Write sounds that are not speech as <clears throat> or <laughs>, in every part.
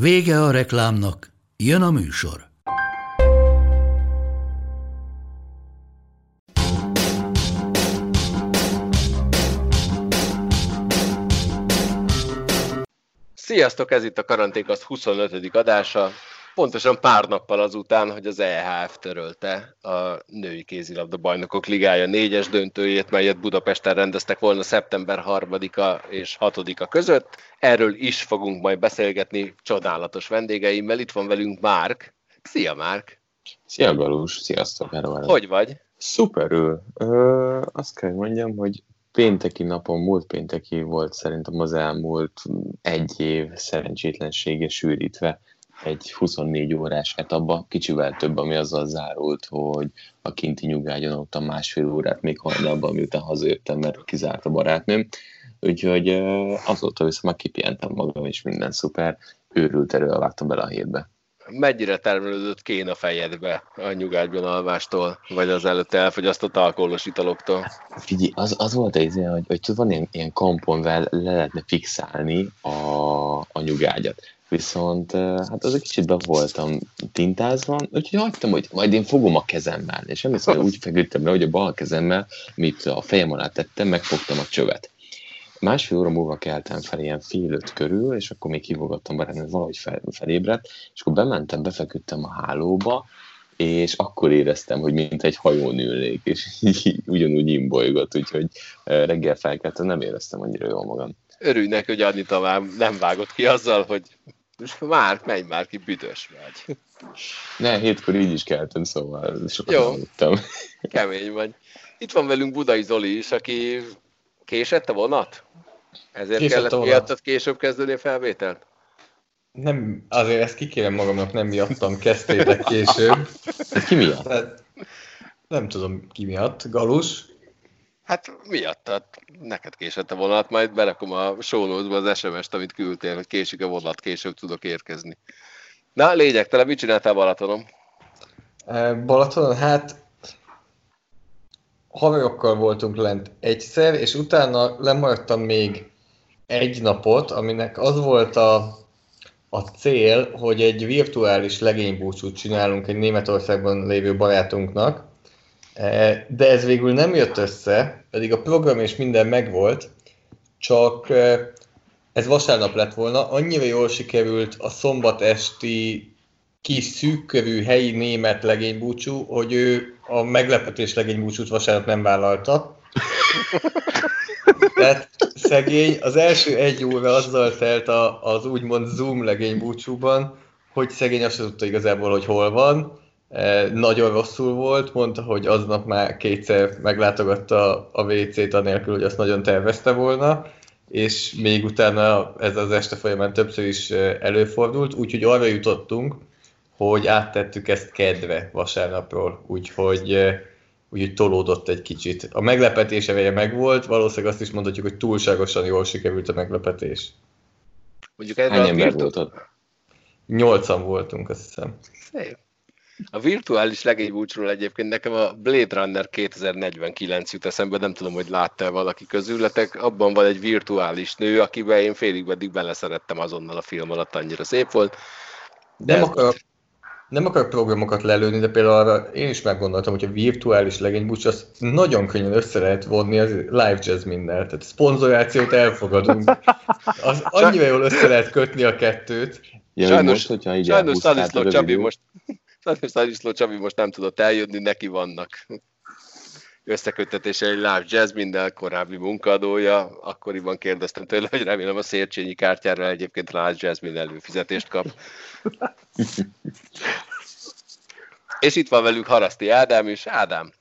Vége a reklámnak, jön a műsor. Sziasztok, ez itt a Karanténkasz 25. adása. Pontosan pár nappal azután, hogy az EHF törölte a női kézilabda bajnokok ligája négyes döntőjét, melyet Budapesten rendeztek volna szeptember 3-a és 6-a között. Erről is fogunk majd beszélgetni csodálatos vendégeimmel. Itt van velünk Márk. Szia Márk! Szia Galus, sziasztok! Erről. Hogy vagy? Szuperül! Ö, azt kell mondjam, hogy pénteki napon, múlt pénteki volt szerintem az elmúlt egy év szerencsétlensége sűrítve egy 24 órás etapba, kicsivel több, ami azzal zárult, hogy a kinti nyugágyon ott a másfél órát még hajnalban, miután hazajöttem, mert kizárt a barátnőm. Úgyhogy azóta viszont már kipihentem magam, és minden szuper. Őrült erővel vágtam bele a hétbe mennyire termelődött kén a fejedbe a nyugágyban alvástól, vagy az előtt elfogyasztott alkoholos italoktól? Figyelj, az, az volt egy ilyen, hogy, hogy tudod, van ilyen, ilyen kamponvel le lehetne fixálni a, a nyugágyat. Viszont hát az egy kicsit be voltam tintázva, úgyhogy hagytam, hogy majd én fogom a kezemmel. És emlékszem, hogy úgy feküdtem le, hogy a bal kezemmel, mit a fejem alá tettem, megfogtam a csövet. Másfél óra múlva keltem fel ilyen fél öt körül, és akkor még hívogattam barátnőt, valahogy fel, felébredt, és akkor bementem, befeküdtem a hálóba, és akkor éreztem, hogy mint egy hajón ülnék, és <laughs> ugyanúgy imbolygott, úgyhogy reggel felkeltem, nem éreztem annyira jól magam. Örülj neki, hogy Anita már nem vágott ki azzal, hogy <laughs> már, menj már ki, büdös vagy. Ne, hétkor így is keltem, szóval sokat Jó, <laughs> kemény vagy. Itt van velünk Budai Zoli is, aki Késett a vonat? Ezért Késett kellett miattad később kezdeni a felvételt? Nem, azért ezt kikérem magamnak, nem miattam kezdtétek később. <laughs> Ez ki miatt? Tehát, nem tudom ki miatt, Galus. Hát miattad, neked késett a vonat, majd berakom a show az SMS-t, amit küldtél, hogy késik a vonat, később tudok érkezni. Na, lényegtelen, mit csináltál Balatonon? Balatonon, hát haverokkal voltunk lent egyszer, és utána lemaradtam még egy napot, aminek az volt a, a cél, hogy egy virtuális legénybúcsút csinálunk egy Németországban lévő barátunknak, de ez végül nem jött össze, pedig a program és minden megvolt, csak e, ez vasárnap lett volna, annyira jól sikerült a szombat esti kis szűkkörű helyi német legénybúcsú, hogy ő a meglepetés legénybúcsút vasárnap nem vállalta. <laughs> Tehát szegény, az első egy óra azzal telt a, az úgymond Zoom legénybúcsúban, hogy szegény azt tudta igazából, hogy hol van. E, nagyon rosszul volt, mondta, hogy aznap már kétszer meglátogatta a WC-t anélkül, hogy azt nagyon tervezte volna, és még utána ez az este folyamán többször is e, előfordult, úgyhogy arra jutottunk, hogy áttettük ezt kedve vasárnapról, úgyhogy, úgyhogy tolódott egy kicsit. A meglepetés ereje megvolt, valószínűleg azt is mondhatjuk, hogy túlságosan jól sikerült a meglepetés. Mondjuk erre Hány ember volt Nyolcan voltunk, azt hiszem. Szép. A virtuális legénybúcsról egyébként nekem a Blade Runner 2049 jut eszembe, nem tudom, hogy látta valaki közületek, abban van egy virtuális nő, akiben én félig meddig beleszerettem azonnal a film alatt, annyira szép volt. De nem akarok, nem akarok programokat lelőni, de például arra én is meggondoltam, hogy a virtuális legénybúcs, az nagyon könnyen össze lehet vonni az live jazz mindennel. Tehát szponzorációt elfogadunk. Az annyira jól össze lehet kötni a kettőt. Ja, sajnos, most, hogyha így sajnos Stanislav Csabi most, sajnos Stanislav Csabi most nem tudott eljönni, neki vannak összeköttetése egy live jazz minden korábbi munkadója. Akkoriban kérdeztem tőle, hogy remélem a Szércsényi kártyára egyébként live jazz minden előfizetést kap. És itt van velünk Haraszti Ádám, és Ádám,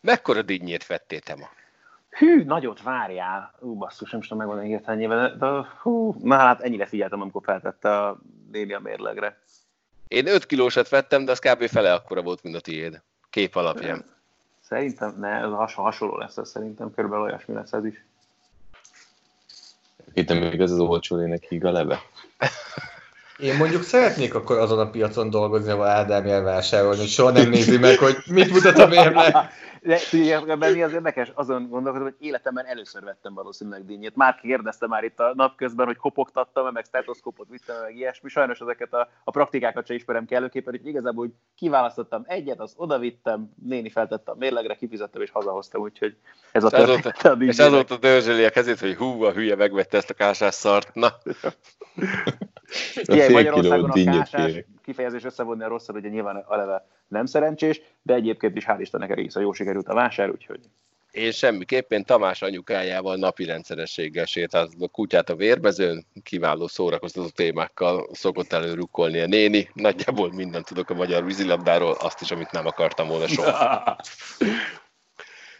mekkora dinnyét vettél ma? Hű, nagyot várjál. Ú, basszus, nem is tudom megmondani hirtelen nyilván, de hú, na hát ennyire figyeltem, amikor feltette a Déli a mérlegre. Én 5 kilósat vettem, de az kb. fele akkora volt, mint a tiéd. Kép alapján. Szerintem, ne, ez has, hasonló lesz, ez szerintem körülbelül olyasmi lesz ez is. Itt még az az olcsó lének híg a leve. Én mondjuk szeretnék akkor azon a piacon dolgozni, ahol Ádám jel vásárolni, hogy soha nem nézi meg, hogy mit mutat a mérleg. De tudják, mi az érdekes? Azon gondolkodom, hogy életemben először vettem valószínűleg dinnyét. Már kérdezte már itt a napközben, hogy kopogtattam meg stetoszkópot vittem meg ilyesmi. Sajnos ezeket a, a praktikákat sem ismerem kellőképpen, hogy igazából hogy kiválasztottam egyet, azt odavittem, néni feltettem a mérlegre, kifizettem és hazahoztam, úgyhogy ez a történet a És azóta dörzsöli a kezét, hogy hú, a hülye megvette ezt a kásás szart. Na. Ilyen Magyarországon a kásás kifejezés összevonni a rosszat, ugye nyilván leve nem szerencsés, de egyébként is hál' Istennek egész a jó sikerült a vásár, úgyhogy én semmiképpen Tamás anyukájával napi rendszerességgel sétált a kutyát a vérbezőn, kiváló szórakoztató témákkal szokott előrukkolni a néni. Nagyjából mindent tudok a magyar vízilabdáról, azt is, amit nem akartam volna soha. <laughs>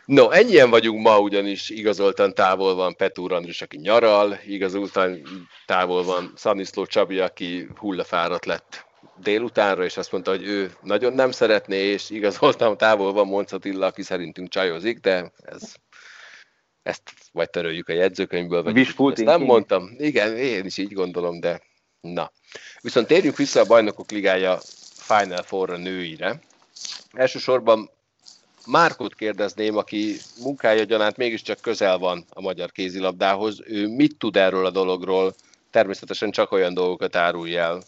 No, ennyien vagyunk ma, ugyanis igazoltan távol van Petúr Andris, aki nyaral, igazoltan távol van Szaniszló Csabi, aki hullafáradt lett délutánra, és azt mondta, hogy ő nagyon nem szeretné, és igazoltam távol van Monc Attila, aki szerintünk csajozik, de ez, ezt vagy töröljük a jegyzőkönyvből, vagy ezt nem mondtam. Igen, én is így gondolom, de na. Viszont térjünk vissza a Bajnokok Ligája Final Four-ra nőire. Elsősorban Márkot kérdezném, aki munkája gyanánt mégiscsak közel van a magyar kézilabdához. Ő mit tud erről a dologról? Természetesen csak olyan dolgokat árulj el,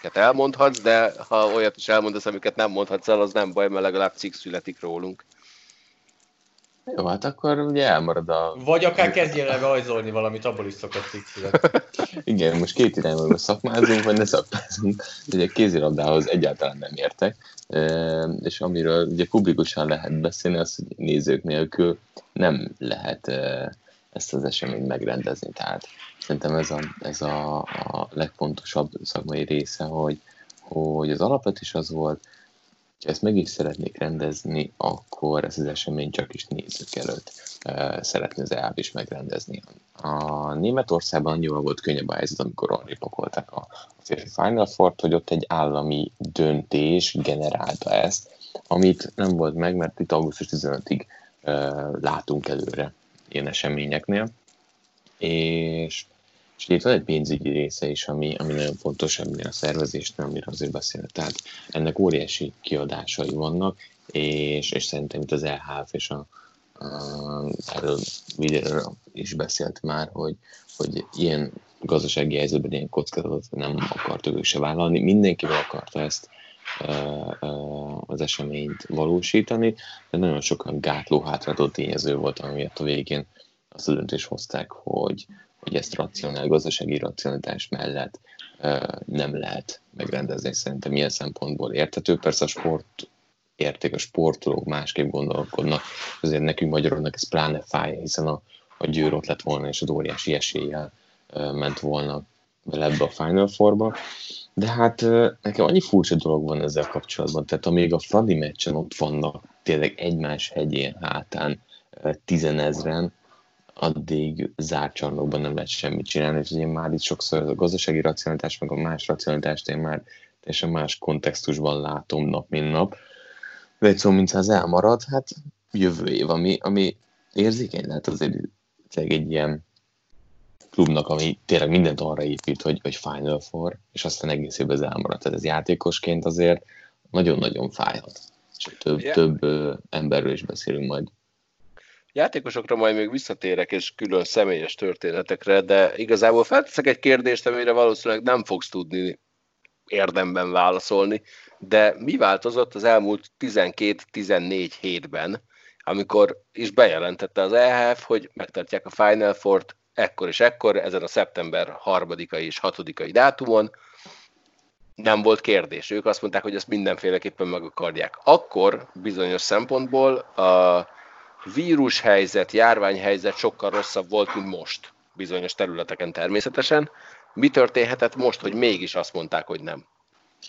amiket elmondhatsz, de ha olyat is elmondasz, amiket nem mondhatsz el, az nem baj, mert legalább cikk születik rólunk. Jó, hát akkor ugye elmarad a... Vagy akár kezdjél el rajzolni valamit, abból is szokott cikk <laughs> Igen, most két irányban szakmázunk, vagy ne szakmázunk. Ugye kézilabdához egyáltalán nem értek, és amiről ugye publikusan lehet beszélni, az, hogy nézők nélkül nem lehet ezt az eseményt megrendezni. Tehát szerintem ez a, ez a, a legfontosabb szakmai része, hogy, hogy az alapvetés az volt, ha ezt meg is szeretnék rendezni, akkor ez az esemény csak is nézők előtt uh, szeretné az EAB is megrendezni. A Németországban annyival volt könnyebb a helyzet, amikor arra pakolták a, a férfi Final four hogy ott egy állami döntés generálta ezt, amit nem volt meg, mert itt augusztus 15-ig uh, látunk előre ilyen eseményeknél. És és itt van egy pénzügyi része is, ami, ami nagyon fontos ennél a szervezésnél, amire azért beszélek. Tehát ennek óriási kiadásai vannak, és, és szerintem itt az EHF és a, a, erről videóra is beszélt már, hogy, hogy ilyen gazdasági helyzetben ilyen kockázatot nem akartak ők se vállalni. Mindenkivel akarta ezt az eseményt valósítani, de nagyon sokan gátló hátráltató tényező volt, amiért a végén azt a döntést hozták, hogy, hogy ezt racionál, gazdasági racionalitás mellett nem lehet megrendezni. Szerintem ilyen szempontból értető. Persze a sport érték, a sportolók másképp gondolkodnak. Azért nekünk magyaroknak ez pláne fáj, hiszen a, a győr ott lett volna, és a óriási eséllyel ment volna vele ebbe a Final Four-ba. De hát nekem annyi furcsa dolog van ezzel kapcsolatban, tehát amíg a Fradi meccsen ott vannak tényleg egymás hegyén hátán tizenezren, addig zárt csarnokban nem lehet semmit csinálni, és én már itt sokszor a gazdasági racionalitás, meg a más racionalitást én már teljesen más kontextusban látom nap, mint nap. De egy szó, mint az elmarad, hát jövő év, ami, ami érzékeny lehet azért egy ilyen klubnak, ami tényleg mindent arra épít, hogy, hogy Final Four, és aztán egész évben ez elmarad. Tehát ez játékosként azért nagyon-nagyon fájhat. És több, yeah. több ö, emberről is beszélünk majd. Játékosokra majd még visszatérek, és külön személyes történetekre, de igazából felteszek egy kérdést, amire valószínűleg nem fogsz tudni érdemben válaszolni, de mi változott az elmúlt 12-14 hétben, amikor is bejelentette az EHF, hogy megtartják a Final Four-t ekkor és ekkor, ezen a szeptember 3-ai és 6-ai dátumon, nem volt kérdés. Ők azt mondták, hogy ezt mindenféleképpen meg akarják. Akkor bizonyos szempontból a vírushelyzet, járványhelyzet sokkal rosszabb volt, mint most. Bizonyos területeken természetesen. Mi történhetett most, hogy mégis azt mondták, hogy nem?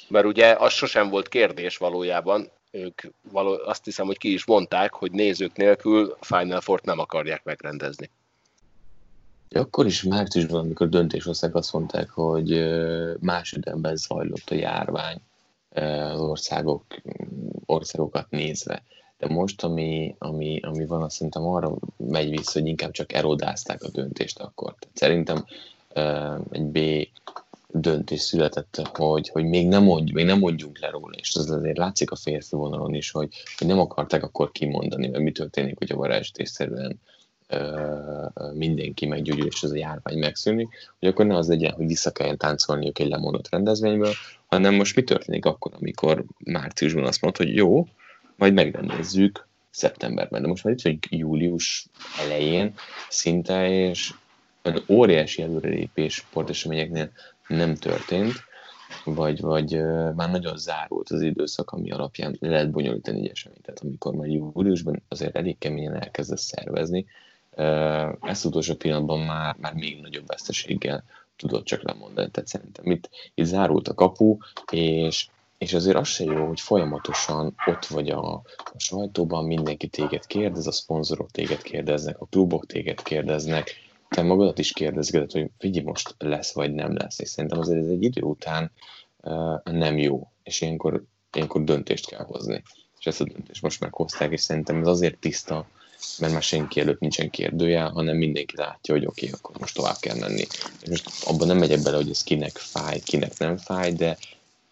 Mert ugye az sosem volt kérdés valójában, ők való, azt hiszem, hogy ki is mondták, hogy nézők nélkül Final Four nem akarják megrendezni. Akkor is márciusban, amikor döntés hozták, azt mondták, hogy más ütemben zajlott a járvány az országok, országokat nézve. De most, ami, ami, ami van, azt szerintem arra megy vissza, hogy inkább csak erodázták a döntést akkor. Tehát szerintem egy B döntés született, hogy, hogy még, nem mondj, még nem mondjunk le róla, és az azért látszik a férfi vonalon is, hogy, hogy nem akarták akkor kimondani, mert mi történik, hogy a varázsítésszerűen mindenki meggyógyul, és ez a járvány megszűnik, hogy akkor ne az legyen, hogy vissza kelljen táncolniuk egy lemondott rendezvényből, hanem most mi történik akkor, amikor márciusban azt mondta, hogy jó, majd megrendezzük szeptemberben, de most már itt vagy július elején szinte, és egy óriási előrelépés sporteseményeknél nem történt, vagy, vagy már nagyon zárult az időszak, ami alapján lehet bonyolítani egy eseményt. Tehát amikor már júliusban azért elég keményen elkezdett szervezni, ezt utolsó pillanatban már, már még nagyobb veszteséggel tudott csak lemondani. Tehát szerintem itt, itt zárult a kapu, és, és azért az se jó, hogy folyamatosan ott vagy a, a sajtóban, mindenki téged kérdez, a szponzorok téged kérdeznek, a klubok téged kérdeznek, te magadat is kérdezgeted, hogy figyelj, most lesz vagy nem lesz, és szerintem azért ez egy idő után uh, nem jó, és ilyenkor, ilyenkor döntést kell hozni. És ezt a döntést most meghozták, és szerintem ez azért tiszta, mert már senki előtt nincsen kérdője, hanem mindenki látja, hogy oké, okay, akkor most tovább kell menni. És most abban nem megyek bele, hogy ez kinek fáj, kinek nem fáj, de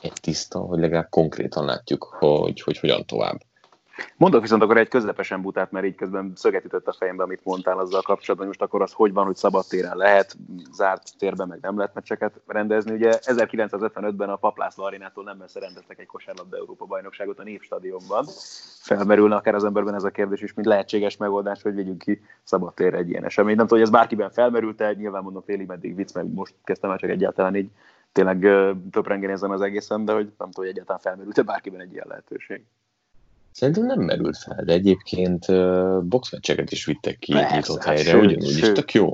egy tiszta, hogy legalább konkrétan látjuk, hogy, hogy hogyan tovább. Mondok viszont akkor egy közepesen butát, mert így közben szöget ütött a fejembe, amit mondtál azzal kapcsolatban, hogy most akkor az hogy van, hogy szabad téren lehet, zárt térben meg nem lehet meccseket rendezni. Ugye 1955-ben a Paplászló Arénától nem messze rendeztek egy kosárlabda Európa bajnokságot a Névstadionban. Felmerülne akár az emberben ez a kérdés is, mint lehetséges megoldás, hogy vigyünk ki szabad térre egy ilyen esemény. Nem tudom, hogy ez bárkiben felmerült-e, nyilván mondom félig meddig vicc, meg most kezdtem el csak egyáltalán így tényleg töprengeni ezen az egészen, de hogy nem tudom, hogy egyáltalán felmerült-e bárkiben egy ilyen lehetőség. Szerintem nem merült fel, de egyébként boxmeccseket is vittek ki Persze, nyitott hát helyre, sőt, ugyanúgy sőt. is tök jó.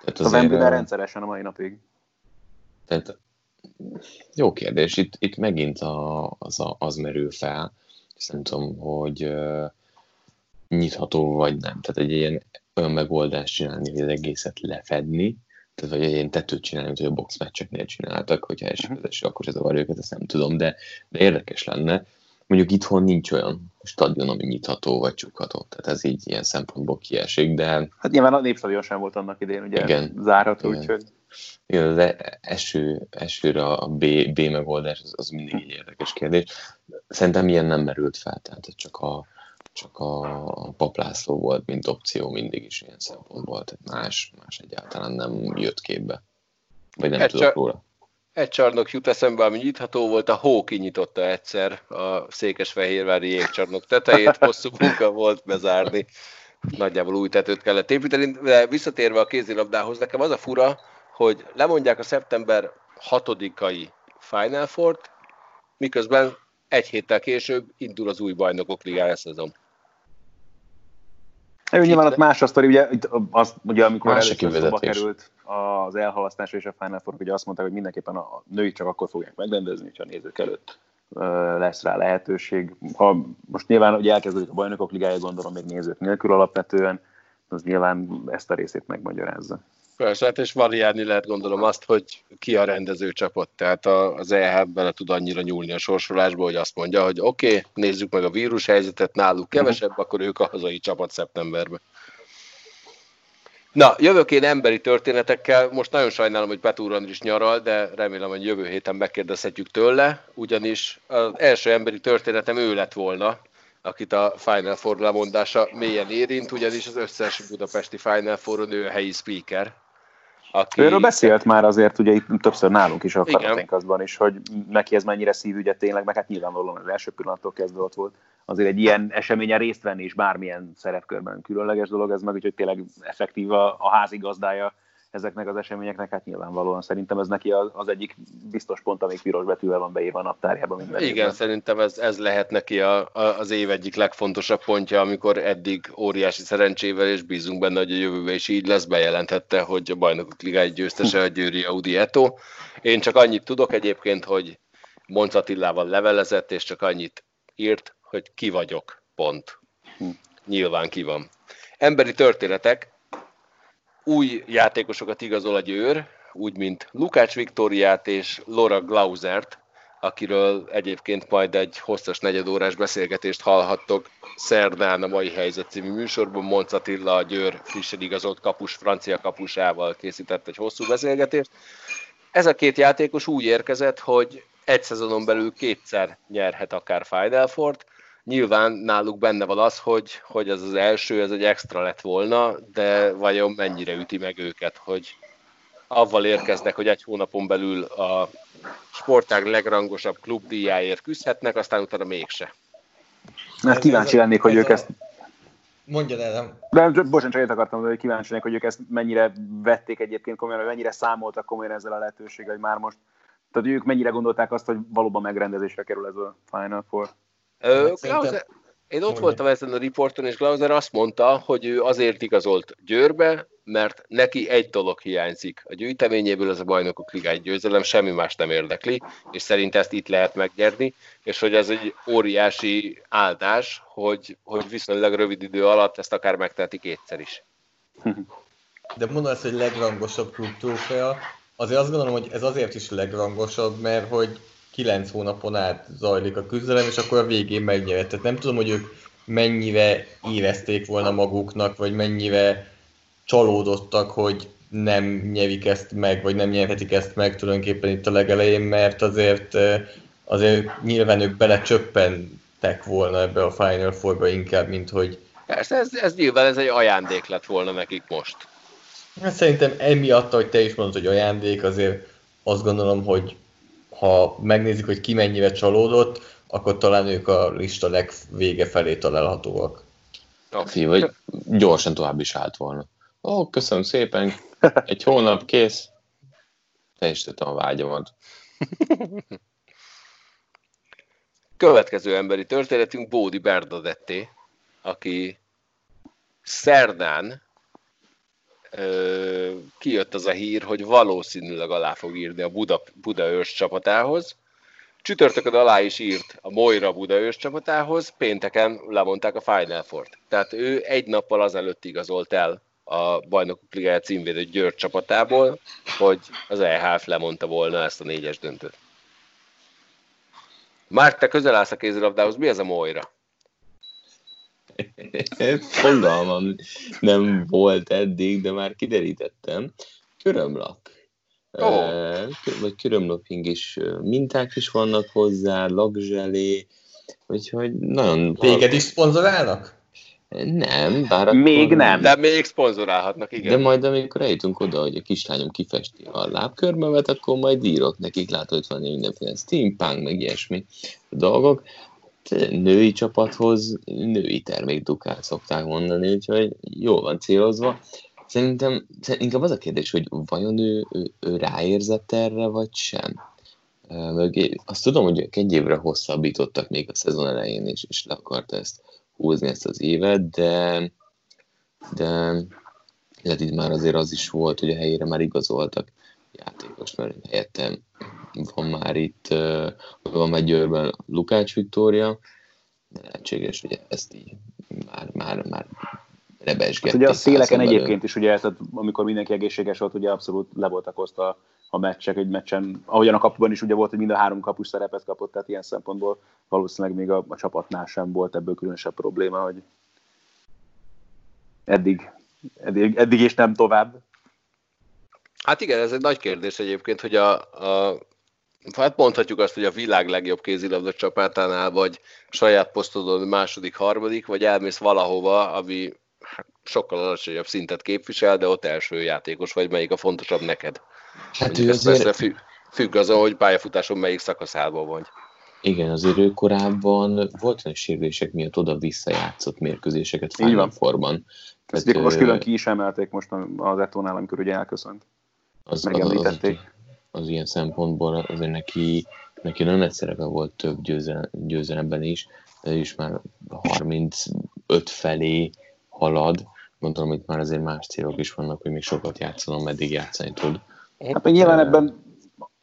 Tehát az Wembley rendszeresen a mai napig. Tehát jó kérdés, itt, itt megint a, az, a, az merül fel, és nem tudom, hogy uh, nyitható vagy nem. Tehát egy ilyen olyan megoldást csinálni, hogy az egészet lefedni, tehát vagy egy ilyen tetőt csinálni, mint hogy a boxmeccseknél csináltak, hogyha az eső, akkor ez a őket, ezt nem tudom, de, de érdekes lenne mondjuk itthon nincs olyan stadion, ami nyitható vagy csukható. Tehát ez így ilyen szempontból kiesik, de... Hát nyilván a Népstadion sem volt annak idén, ugye igen, zárható, igen. úgyhogy... Igen, az eső, esőre a B, B megoldás az, az mindig egy érdekes kérdés. Szerintem ilyen nem merült fel, tehát csak a, csak a, a paplászló volt, mint opció mindig is ilyen szempontból, tehát más, más egyáltalán nem jött képbe. Vagy nem hát tudok csak, róla. Egy csarnok jut eszembe, ami nyitható volt, a hó kinyitotta egyszer a Székesfehérvári jégcsarnok tetejét, hosszú munka volt bezárni, nagyjából új tetőt kellett építeni, de visszatérve a kézilabdához, nekem az a fura, hogy lemondják a szeptember 6-ai Final Four-t, miközben egy héttel később indul az új bajnokok ligája szezon. Ő nyilván ott más a sztori, ugye, az, ugye amikor először szóba került az elhalasztás és a Final Four, ugye azt mondták, hogy mindenképpen a női csak akkor fogják megrendezni, hogyha a nézők előtt lesz rá lehetőség. Ha most nyilván ugye elkezdődik a bajnokok ligája, gondolom még nézők nélkül alapvetően, az nyilván ezt a részét megmagyarázza. Persze, hát és variálni lehet gondolom azt, hogy ki a rendező csapat. Tehát az EH bele tud annyira nyúlni a sorsolásba, hogy azt mondja, hogy oké, okay, nézzük meg a vírus helyzetet, náluk kevesebb, akkor ők a hazai csapat szeptemberben. Na, jövök én emberi történetekkel. Most nagyon sajnálom, hogy Petúr is nyaral, de remélem, hogy jövő héten megkérdezhetjük tőle, ugyanis az első emberi történetem ő lett volna, akit a Final Four lemondása mélyen érint, ugyanis az összes budapesti Final Four-on ő a helyi speaker, aki... Őről beszélt már azért, ugye itt többször nálunk is a Karaténkaszban is, hogy neki ez mennyire szívügye tényleg, meg hát nyilvánvalóan az első pillanattól kezdve ott volt. Azért egy ilyen eseményen részt venni is bármilyen szerepkörben különleges dolog ez meg, úgyhogy tényleg effektív a, a házigazdája ezeknek az eseményeknek, hát nyilvánvalóan szerintem ez neki az egyik biztos pont, amik piros betűvel van beírva a naptárjában minden Igen, évben. szerintem ez, ez lehet neki a, a, az év egyik legfontosabb pontja, amikor eddig óriási szerencsével, és bízunk benne, hogy a jövőben is így lesz, bejelentette, hogy a bajnokok ligáj győztese a Győri Audi Eto. Én csak annyit tudok egyébként, hogy Monc Attilával levelezett, és csak annyit írt, hogy ki vagyok, pont. Nyilván ki van. Emberi történetek, új játékosokat igazol a Győr, úgy, mint Lukács Viktóriát és Laura Glausert, akiről egyébként majd egy hosszas negyedórás beszélgetést hallhattok szerdán a mai helyzet című műsorban. Monc Attila, a Győr frissen igazolt kapus, francia kapusával készített egy hosszú beszélgetést. Ez a két játékos úgy érkezett, hogy egy szezonon belül kétszer nyerhet akár Final Four-t. Nyilván náluk benne van az, hogy, hogy ez az első, ez egy extra lett volna, de vajon mennyire üti meg őket, hogy avval érkeznek, hogy egy hónapon belül a sportág legrangosabb klubdíjáért küzdhetnek, aztán utána mégse. Hát kíváncsi lennék, hogy ők ezt... Mondja el, nem. De bocsánat, csak akartam mondani, hogy kíváncsi lennék, hogy ők ezt mennyire vették egyébként komolyan, vagy mennyire számoltak komolyan ezzel a lehetőséggel, hogy már most tehát ők mennyire gondolták azt, hogy valóban megrendezésre kerül ez a Final Four? Ö, Klauser, én ott voltam ezen a riporton, és Glauser azt mondta, hogy ő azért igazolt Győrbe, mert neki egy dolog hiányzik. A gyűjteményéből ez a bajnokok ligány győzelem, semmi más nem érdekli, és szerint ezt itt lehet megnyerni, és hogy ez egy óriási áldás, hogy, hogy viszonylag rövid idő alatt ezt akár megteheti kétszer is. <laughs> De mondom ezt, hogy legrangosabb klub trófea, azért azt gondolom, hogy ez azért is legrangosabb, mert hogy kilenc hónapon át zajlik a küzdelem, és akkor a végén megnyert. Tehát nem tudom, hogy ők mennyire érezték volna maguknak, vagy mennyire csalódottak, hogy nem nyerik ezt meg, vagy nem nyerhetik ezt meg tulajdonképpen itt a legelején, mert azért, azért nyilván ők belecsöppentek volna ebbe a Final Four-ba inkább, mint hogy... Persze, ez, ez nyilván ez egy ajándék lett volna nekik most. Hát szerintem emiatt, hogy te is mondod, hogy ajándék, azért azt gondolom, hogy ha megnézik, hogy ki mennyire csalódott, akkor talán ők a lista legvége felé találhatóak. Fí, vagy gyorsan tovább is állt volna. Ó, köszönöm szépen, egy hónap kész, teljesítettem a vágyamat. Következő emberi történetünk Bódi Bernadetté, aki szerdán kijött az a hír, hogy valószínűleg alá fog írni a Buda, Budaörs csapatához. Csütörtökön alá is írt a Moira Budaörs csapatához, pénteken lemondták a Final Four-t. Tehát ő egy nappal azelőtt igazolt el a Bajnokok Ligája címvédő György csapatából, hogy az EHF lemondta volna ezt a négyes döntőt. Már te közel állsz a kézilabdához, mi ez a Moira? <laughs> Fogalmam nem volt eddig, de már kiderítettem. Körömlap. Oh. Vagy körömlaping is minták is vannak hozzá, lakzselé, úgyhogy nagyon... Téged is szponzorálnak? Nem, bár Még akkor, nem. De még szponzorálhatnak, igen. De majd amikor eljutunk oda, hogy a kislányom kifesti a lábkörmevet, akkor majd írok nekik, látod, hogy van mindenféle steampunk, meg ilyesmi dolgok női csapathoz női termékdukát szokták mondani, úgyhogy jól van célozva. Szerintem, inkább az a kérdés, hogy vajon ő, ő, ő ráérzett erre, vagy sem. Meg azt tudom, hogy egy évre hosszabbítottak még a szezon elején, és, és le akarta ezt húzni ezt az évet, de, de hát itt már azért az is volt, hogy a helyére már igazoltak játékos, mert helyettem van már itt, van már Győrben Lukács Viktória, lehetséges, hogy ezt így már, már, már rebesgették. Hát ugye a széleken egyébként is, ugye, tehát amikor mindenki egészséges volt, ugye abszolút le voltak a, a meccsek egy meccsen. Ahogyan a kapuban is ugye volt, hogy mind a három kapus szerepet kapott, tehát ilyen szempontból valószínűleg még a, a csapatnál sem volt ebből különösebb probléma, hogy eddig, eddig, eddig és nem tovább. Hát igen, ez egy nagy kérdés egyébként, hogy a, a Hát mondhatjuk azt, hogy a világ legjobb kézilabda csapátánál vagy saját posztodon második, harmadik, vagy elmész valahova, ami hát, sokkal alacsonyabb szintet képvisel, de ott első játékos vagy, melyik a fontosabb neked. Hát ő azért... persze függ, függ azon, hogy pályafutáson melyik szakaszában vagy. Igen, azért ő korábban volt olyan sérülések miatt oda visszajátszott mérkőzéseket Final Fourban. Ezt ő... most külön ki is emelték most az Etónál, amikor ugye elköszönt. Az, Megemlítették. Az, az, az ilyen szempontból azért neki, neki nagyon nagy szerepe volt több győzelem, győzelemben is, de is már 35 felé halad. Gondolom, itt már azért más célok is vannak, hogy még sokat játszom, meddig játszani tud. Hát még nyilván ebben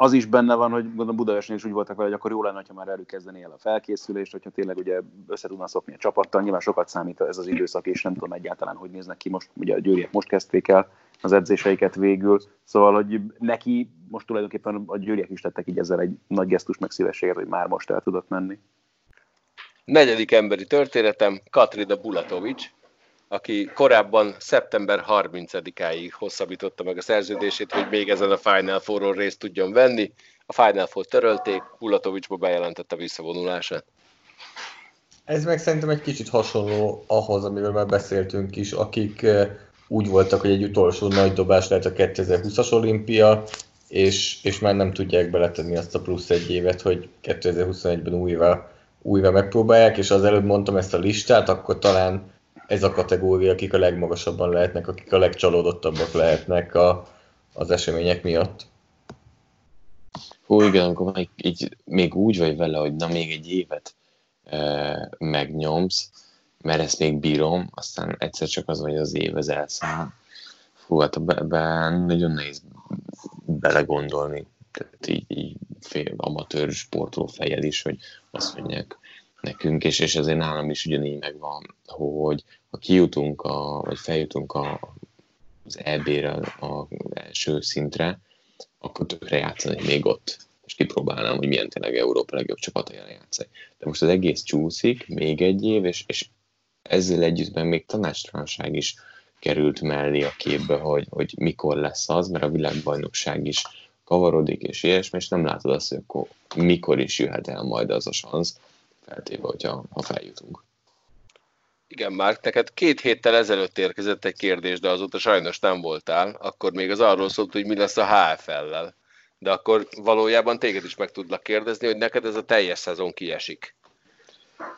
az is benne van, hogy gondolom Budaörsön is úgy voltak vele, hogy akkor jó lenne, ha már előkezdeni el a felkészülést, hogyha tényleg ugye össze tudna szokni a csapattal. Nyilván sokat számít ez az időszak, és nem tudom egyáltalán, hogy néznek ki most. Ugye a győriek most kezdték el az edzéseiket végül, szóval, hogy neki most tulajdonképpen a győriek is tettek így ezzel egy nagy gesztus meg szívességet, hogy már most el tudott menni. Negyedik emberi történetem, Katrina Bulatovics, aki korábban szeptember 30-áig hosszabbította meg a szerződését, hogy még ezen a Final Four-on részt tudjon venni. A Final Four törölték, Bulatovicsba bejelentette visszavonulását. Ez meg szerintem egy kicsit hasonló ahhoz, amiről már beszéltünk is, akik eh, úgy voltak, hogy egy utolsó nagy dobás lehet a 2020-as olimpia, és, és már nem tudják beletenni azt a plusz egy évet, hogy 2021-ben újra, újra megpróbálják, és az előbb mondtam ezt a listát, akkor talán ez a kategória, akik a legmagasabban lehetnek, akik a legcsalódottabbak lehetnek a, az események miatt. Hú, igen, amikor még, így, még úgy vagy vele, hogy na még egy évet e, megnyomsz, mert ezt még bírom, aztán egyszer csak az, hogy az év ez elszáll. Fú, hát ebben nagyon nehéz belegondolni, tehát így, így fél amatőr sportoló fejjel is, hogy azt mondják, nekünk, és, és ezért nálam is ugyanígy megvan, hogy ha kijutunk, a, vagy feljutunk a, az EB-re, az első szintre, akkor tökre játszani még ott. És kipróbálnám, hogy milyen tényleg Európa legjobb csapataján játszani. De most az egész csúszik, még egy év, és, és ezzel együttben még tanácstalanság is került mellé a képbe, hogy, hogy mikor lesz az, mert a világbajnokság is kavarodik, és ilyesmi, és nem látod azt, hogy akkor mikor is jöhet el majd az a szansz, feltéve, hogyha ha feljutunk. Igen, már neked két héttel ezelőtt érkezett egy kérdés, de azóta sajnos nem voltál. Akkor még az arról szólt, hogy mi lesz a HFL-lel. De akkor valójában téged is meg tudlak kérdezni, hogy neked ez a teljes szezon kiesik.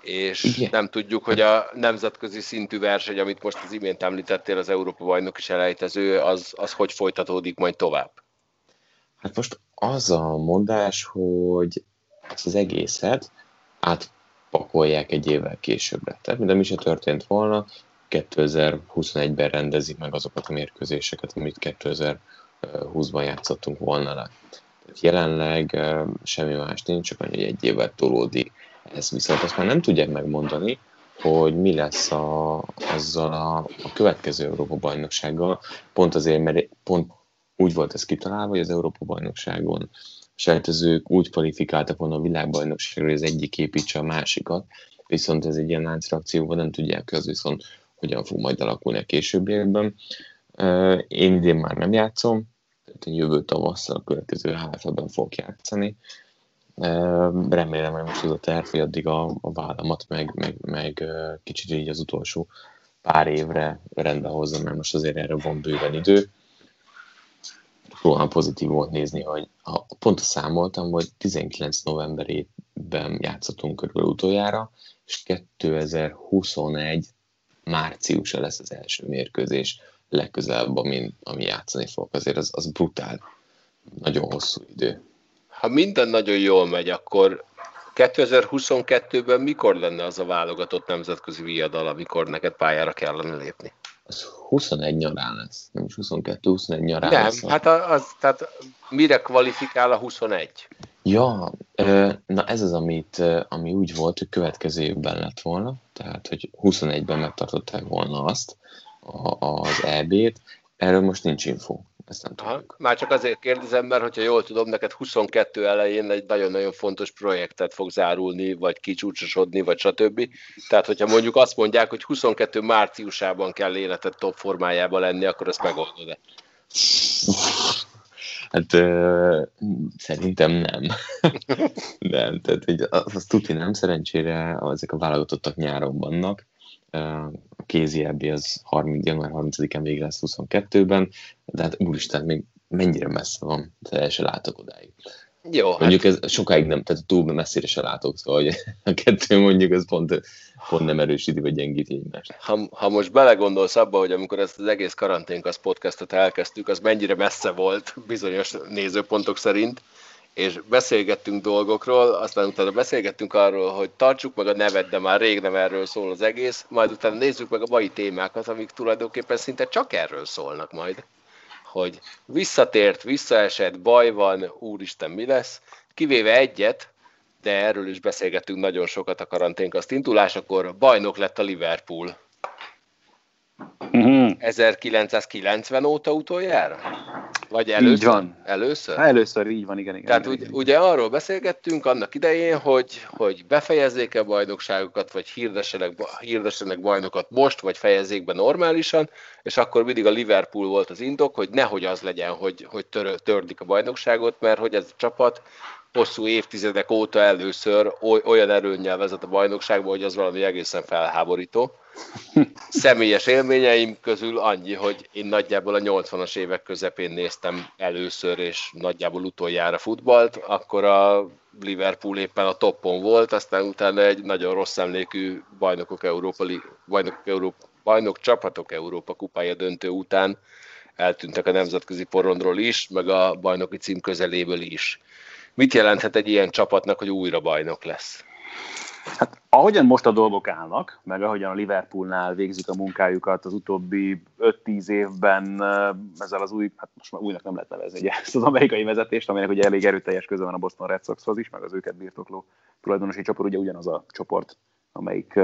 És Igen. nem tudjuk, hogy a nemzetközi szintű verseny, amit most az imént említettél, az Európa bajnok is elejtező, az, az hogy folytatódik majd tovább? Hát most az a mondás, hogy ezt az egészet átpakolják egy évvel későbbre. Tehát minden mi se történt volna, 2021-ben rendezik meg azokat a mérkőzéseket, amit 2020-ban játszottunk volna le. Jelenleg semmi más nincs, csak annyi, hogy egy évvel tolódik. Ez viszont azt már nem tudják megmondani, hogy mi lesz a, azzal a, a következő Európa-bajnoksággal, pont azért, mert pont úgy volt ez kitalálva, hogy az Európa-bajnokságon sejtezők úgy kvalifikáltak volna a világbajnokságra, hogy az egyik építse a másikat, viszont ez egy ilyen láncreakcióban nem tudják, az viszont hogyan fog majd alakulni a későbbiekben. Én idén már nem játszom, tehát én jövő tavasszal a következő HFL-ben fogok játszani. Remélem, hogy most az a terv, hogy addig a, a vállamat, meg, meg, meg kicsit így az utolsó pár évre rendbe hozzam, mert most azért erre van bőven idő rohan pozitív volt nézni, hogy ha pont számoltam, hogy 19 novemberében játszottunk körülbelül utoljára, és 2021 márciusa lesz az első mérkőzés legközelebb, ami, ami játszani fog. Azért az, az brutál. Nagyon hosszú idő. Ha minden nagyon jól megy, akkor 2022-ben mikor lenne az a válogatott nemzetközi viadal, amikor neked pályára kellene lépni? Az 21 nyarán lesz, nem is 22, 21 nyarán nem, lesz. Nem, hát az, tehát mire kvalifikál a 21? Ja, na ez az, amit, ami úgy volt, hogy következő évben lett volna, tehát hogy 21-ben megtartották volna azt, az EB-t, erről most nincs info. Ezt nem Aha, már csak azért kérdezem, mert hogyha jól tudom, neked 22 elején egy nagyon-nagyon fontos projektet fog zárulni, vagy kicsúcsosodni, vagy stb. Tehát, hogyha mondjuk azt mondják, hogy 22 márciusában kell életed top formájában lenni, akkor ezt megoldod-e? Hát ö, szerintem nem. <laughs> nem, tehát hogy az, az tuti nem, szerencsére ezek a válogatottak nyáron vannak, a kézi ebbi az 30, január 30-án végre lesz 22-ben, de hát úristen, még mennyire messze van, el se látok odáig. Jó, hát- mondjuk hát... ez sokáig nem, tehát túl messzire se látok, szóval hogy <laughs> a kettő mondjuk ez pont, pont nem erősíti, vagy gyengíti egymást. Ha, ha most belegondolsz abba, hogy amikor ezt az egész karanténkat podcastot elkezdtük, az mennyire messze volt bizonyos nézőpontok szerint, és beszélgettünk dolgokról, aztán utána beszélgettünk arról, hogy tartsuk meg a nevet, de már rég nem erről szól az egész, majd utána nézzük meg a mai témákat, amik tulajdonképpen szinte csak erről szólnak majd, hogy visszatért, visszaesett, baj van, úristen, mi lesz. Kivéve egyet, de erről is beszélgettünk nagyon sokat a karanténkaszt indulásakor, bajnok lett a Liverpool. Mhm. 1990 óta utoljára? Vagy először? Így van. Először? Hát Először így van, igen, igen. Tehát igen, ugye, igen. ugye arról beszélgettünk annak idején, hogy, hogy befejezzék-e bajnokságokat, vagy hirdessenek, hirdessenek bajnokat most, vagy fejezzék be normálisan, és akkor mindig a Liverpool volt az indok, hogy nehogy az legyen, hogy, hogy tör, tördik a bajnokságot, mert hogy ez a csapat hosszú évtizedek óta először oly, olyan erőnnyel vezet a bajnokságba, hogy az valami egészen felháborító. <laughs> Személyes élményeim közül annyi, hogy én nagyjából a 80-as évek közepén néztem először és nagyjából utoljára futballt, akkor a Liverpool éppen a toppon volt, aztán utána egy nagyon rossz emlékű bajnokok Európa, bajnokok Európa, bajnok csapatok Európa kupája döntő után eltűntek a nemzetközi porondról is, meg a bajnoki cím közeléből is. Mit jelenthet egy ilyen csapatnak, hogy újra bajnok lesz? Hát ahogyan most a dolgok állnak, meg ahogyan a Liverpoolnál végzik a munkájukat az utóbbi 5-10 évben ezzel az új, hát most már újnak nem lehet nevezni ugye, ezt az amerikai vezetést, aminek ugye elég erőteljes köze van a Boston Red Soxhoz is, meg az őket birtokló tulajdonosi csoport, ugye ugyanaz a csoport, amelyik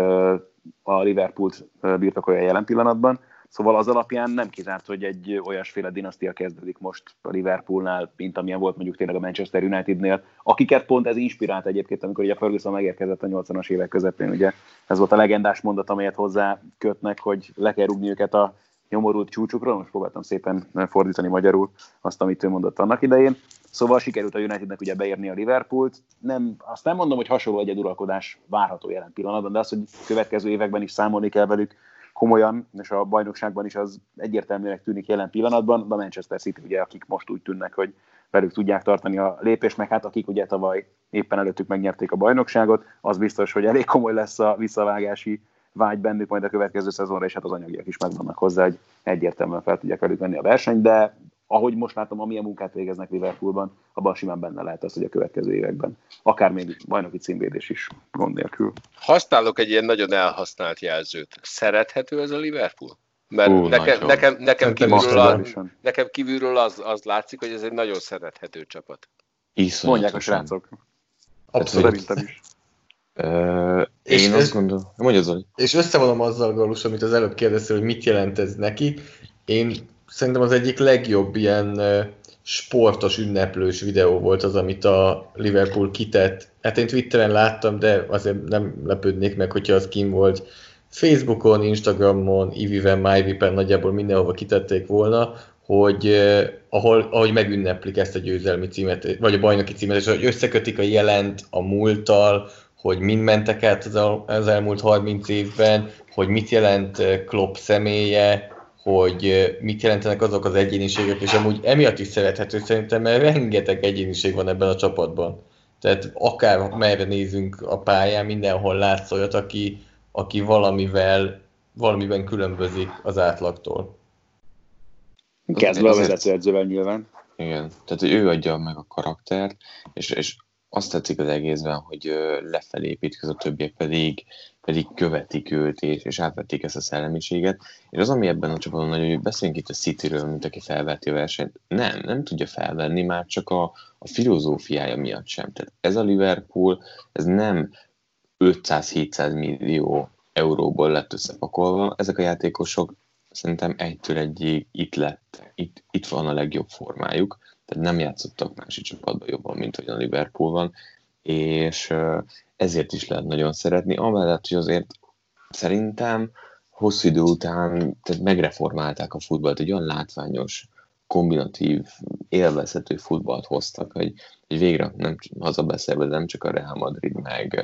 a Liverpoolt birtokolja jelen pillanatban. Szóval az alapján nem kizárt, hogy egy olyasféle dinasztia kezdődik most a Liverpoolnál, mint amilyen volt mondjuk tényleg a Manchester Unitednél, akiket pont ez inspirált egyébként, amikor ugye Ferguson megérkezett a 80-as évek közepén, ugye ez volt a legendás mondat, amelyet hozzá kötnek, hogy le kell rúgni őket a nyomorult csúcsukról, most próbáltam szépen fordítani magyarul azt, amit ő mondott annak idején. Szóval sikerült a Unitednek ugye beérni a Liverpoolt. Nem, azt nem mondom, hogy hasonló egyeduralkodás várható jelen pillanatban, de az, hogy következő években is számolni kell velük, komolyan, és a bajnokságban is az egyértelműnek tűnik jelen pillanatban, de a Manchester City, ugye, akik most úgy tűnnek, hogy velük tudják tartani a lépést, meg hát akik ugye tavaly éppen előttük megnyerték a bajnokságot, az biztos, hogy elég komoly lesz a visszavágási vágy bennük majd a következő szezonra, és hát az anyagiak is megvannak hozzá, hogy egyértelműen fel tudják velük venni a versenyt, de ahogy most látom, amilyen munkát végeznek Liverpoolban, abban simán benne lehet az, hogy a következő években akár még bajnoki címvédés is gond nélkül. Használok egy ilyen nagyon elhasznált jelzőt. Szerethető ez a Liverpool? Mert Ú, nekem, nekem, nekem, kívülről, a, nekem kívülről az, az látszik, hogy ez egy nagyon szerethető csapat. Iszonyatosan. Mondják a srácok. Abszolút. Szerintem is. És én ez- azt gondolom, mondja Zoli. És összevonom azzal, Galus, amit az előbb kérdeztél, hogy mit jelent ez neki. Én szerintem az egyik legjobb ilyen sportos, ünneplős videó volt az, amit a Liverpool kitett. Hát én Twitteren láttam, de azért nem lepődnék meg, hogyha az kim volt. Facebookon, Instagramon, Iviven, MyVipen nagyjából mindenhova kitették volna, hogy eh, ahol, ahogy megünneplik ezt a győzelmi címet, vagy a bajnoki címet, és hogy összekötik a jelent a múlttal, hogy mind mentek át az, el, az elmúlt 30 évben, hogy mit jelent Klopp személye, hogy mit jelentenek azok az egyéniségek, és amúgy emiatt is szerethető szerintem, mert rengeteg egyéniség van ebben a csapatban. Tehát akár merre nézünk a pályán, mindenhol látsz olyat, aki, aki valamivel, valamiben különbözik az átlagtól. Kezdve a vezetőedzővel nyilván. Igen, tehát ő adja meg a karaktert, és, és azt tetszik az egészben, hogy lefelé építkezik, a többiek pedig, pedig követik őt, és, és átvették ezt a szellemiséget. És az, ami ebben a csapatban nagyon, hogy beszéljünk itt a Cityről, mint aki felveti a versenyt. Nem, nem tudja felvenni már csak a, a filozófiája miatt sem. Tehát ez a Liverpool, ez nem 500-700 millió euróból lett összepakolva. Ezek a játékosok szerintem egytől egyig itt lett, itt, itt van a legjobb formájuk, tehát nem játszottak másik csapatban jobban, mint hogy a Liverpool van, és ezért is lehet nagyon szeretni, amellett, hogy azért szerintem hosszú idő után tehát megreformálták a futballt, egy olyan látványos, kombinatív, élvezhető futballt hoztak, hogy, hogy végre nem hazabeszélve, nem csak a Real Madrid, meg,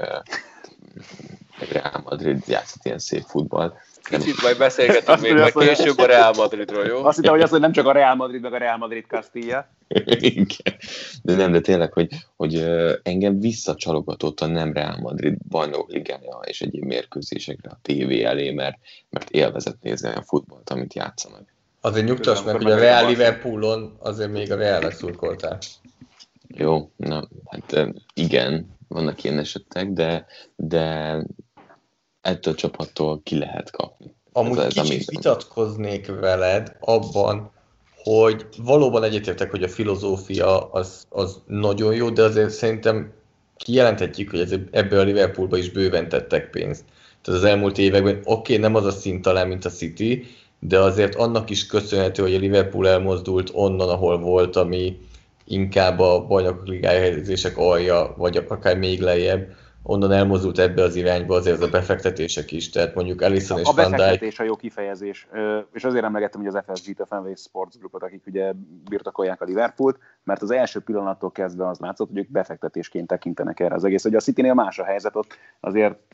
meg Real Madrid játszott ilyen szép futballt, Kicsit majd beszélgetünk még majd később a Real Madridról, jó? Azt hittem, hogy az, hogy nem csak a Real Madrid, meg a Real Madrid Castilla. Igen. De nem, de tényleg, hogy, hogy engem visszacsalogatott a nem Real Madrid bajnok ligája és egyéb mérkőzésekre a tévé elé, mert, mert élvezett nézni a futballt, amit játszanak. Azért nyugtass meg, hogy a Real Liverpoolon azért még a Realnek szurkoltál. Jó, na, hát igen, vannak ilyen esetek, de, de ettől a csapattól ki lehet kapni. Amúgy Ez- ez kicsit vitatkoznék veled abban, hogy valóban egyetértek, hogy a filozófia az, az nagyon jó, de azért szerintem kijelenthetjük, hogy ezért ebből a Liverpoolba is bőven tettek pénzt. Tehát az elmúlt években oké, okay, nem az a szint talán, mint a City, de azért annak is köszönhető, hogy a Liverpool elmozdult onnan, ahol volt, ami inkább a bajnokok ligája helyezések alja, vagy akár még lejjebb, onnan elmozdult ebbe az irányba azért az a befektetések is, tehát mondjuk Alisson és A befektetés a jó kifejezés, és azért emlegettem hogy az FSG-t, a Fenway Sports Groupot, akik ugye birtokolják a Liverpoolt, mert az első pillanattól kezdve az látszott, hogy ők befektetésként tekintenek erre az egész. Hogy a City-nél más a helyzet, ott azért,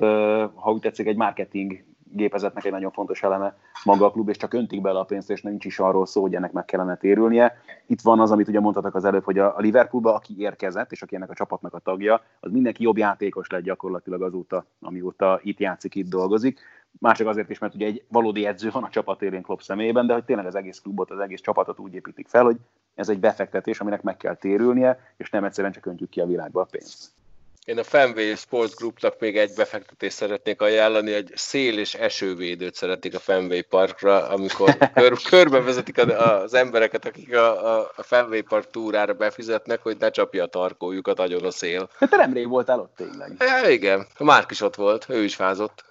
ha úgy tetszik, egy marketing gépezetnek egy nagyon fontos eleme maga a klub, és csak öntik bele a pénzt, és nincs is arról szó, hogy ennek meg kellene térülnie. Itt van az, amit ugye mondhatok az előbb, hogy a Liverpoolba, aki érkezett, és aki ennek a csapatnak a tagja, az mindenki jobb játékos lett gyakorlatilag azóta, amióta itt játszik, itt dolgozik. Már csak azért is, mert ugye egy valódi edző van a csapat élén Klopp személyében, de hogy tényleg az egész klubot, az egész csapatot úgy építik fel, hogy ez egy befektetés, aminek meg kell térülnie, és nem egyszerűen csak öntjük ki a világba a pénzt. Én a Fenway Sports Groupnak még egy befektetést szeretnék ajánlani, egy szél- és esővédőt szeretnék a Fenway Parkra, amikor <laughs> kör, körbevezetik az embereket, akik a, a Fenway Park túrára befizetnek, hogy ne csapja a tarkójukat agyon a szél. De te nemrég voltál ott tényleg. Ja, igen, a Márk is ott volt, ő is fázott.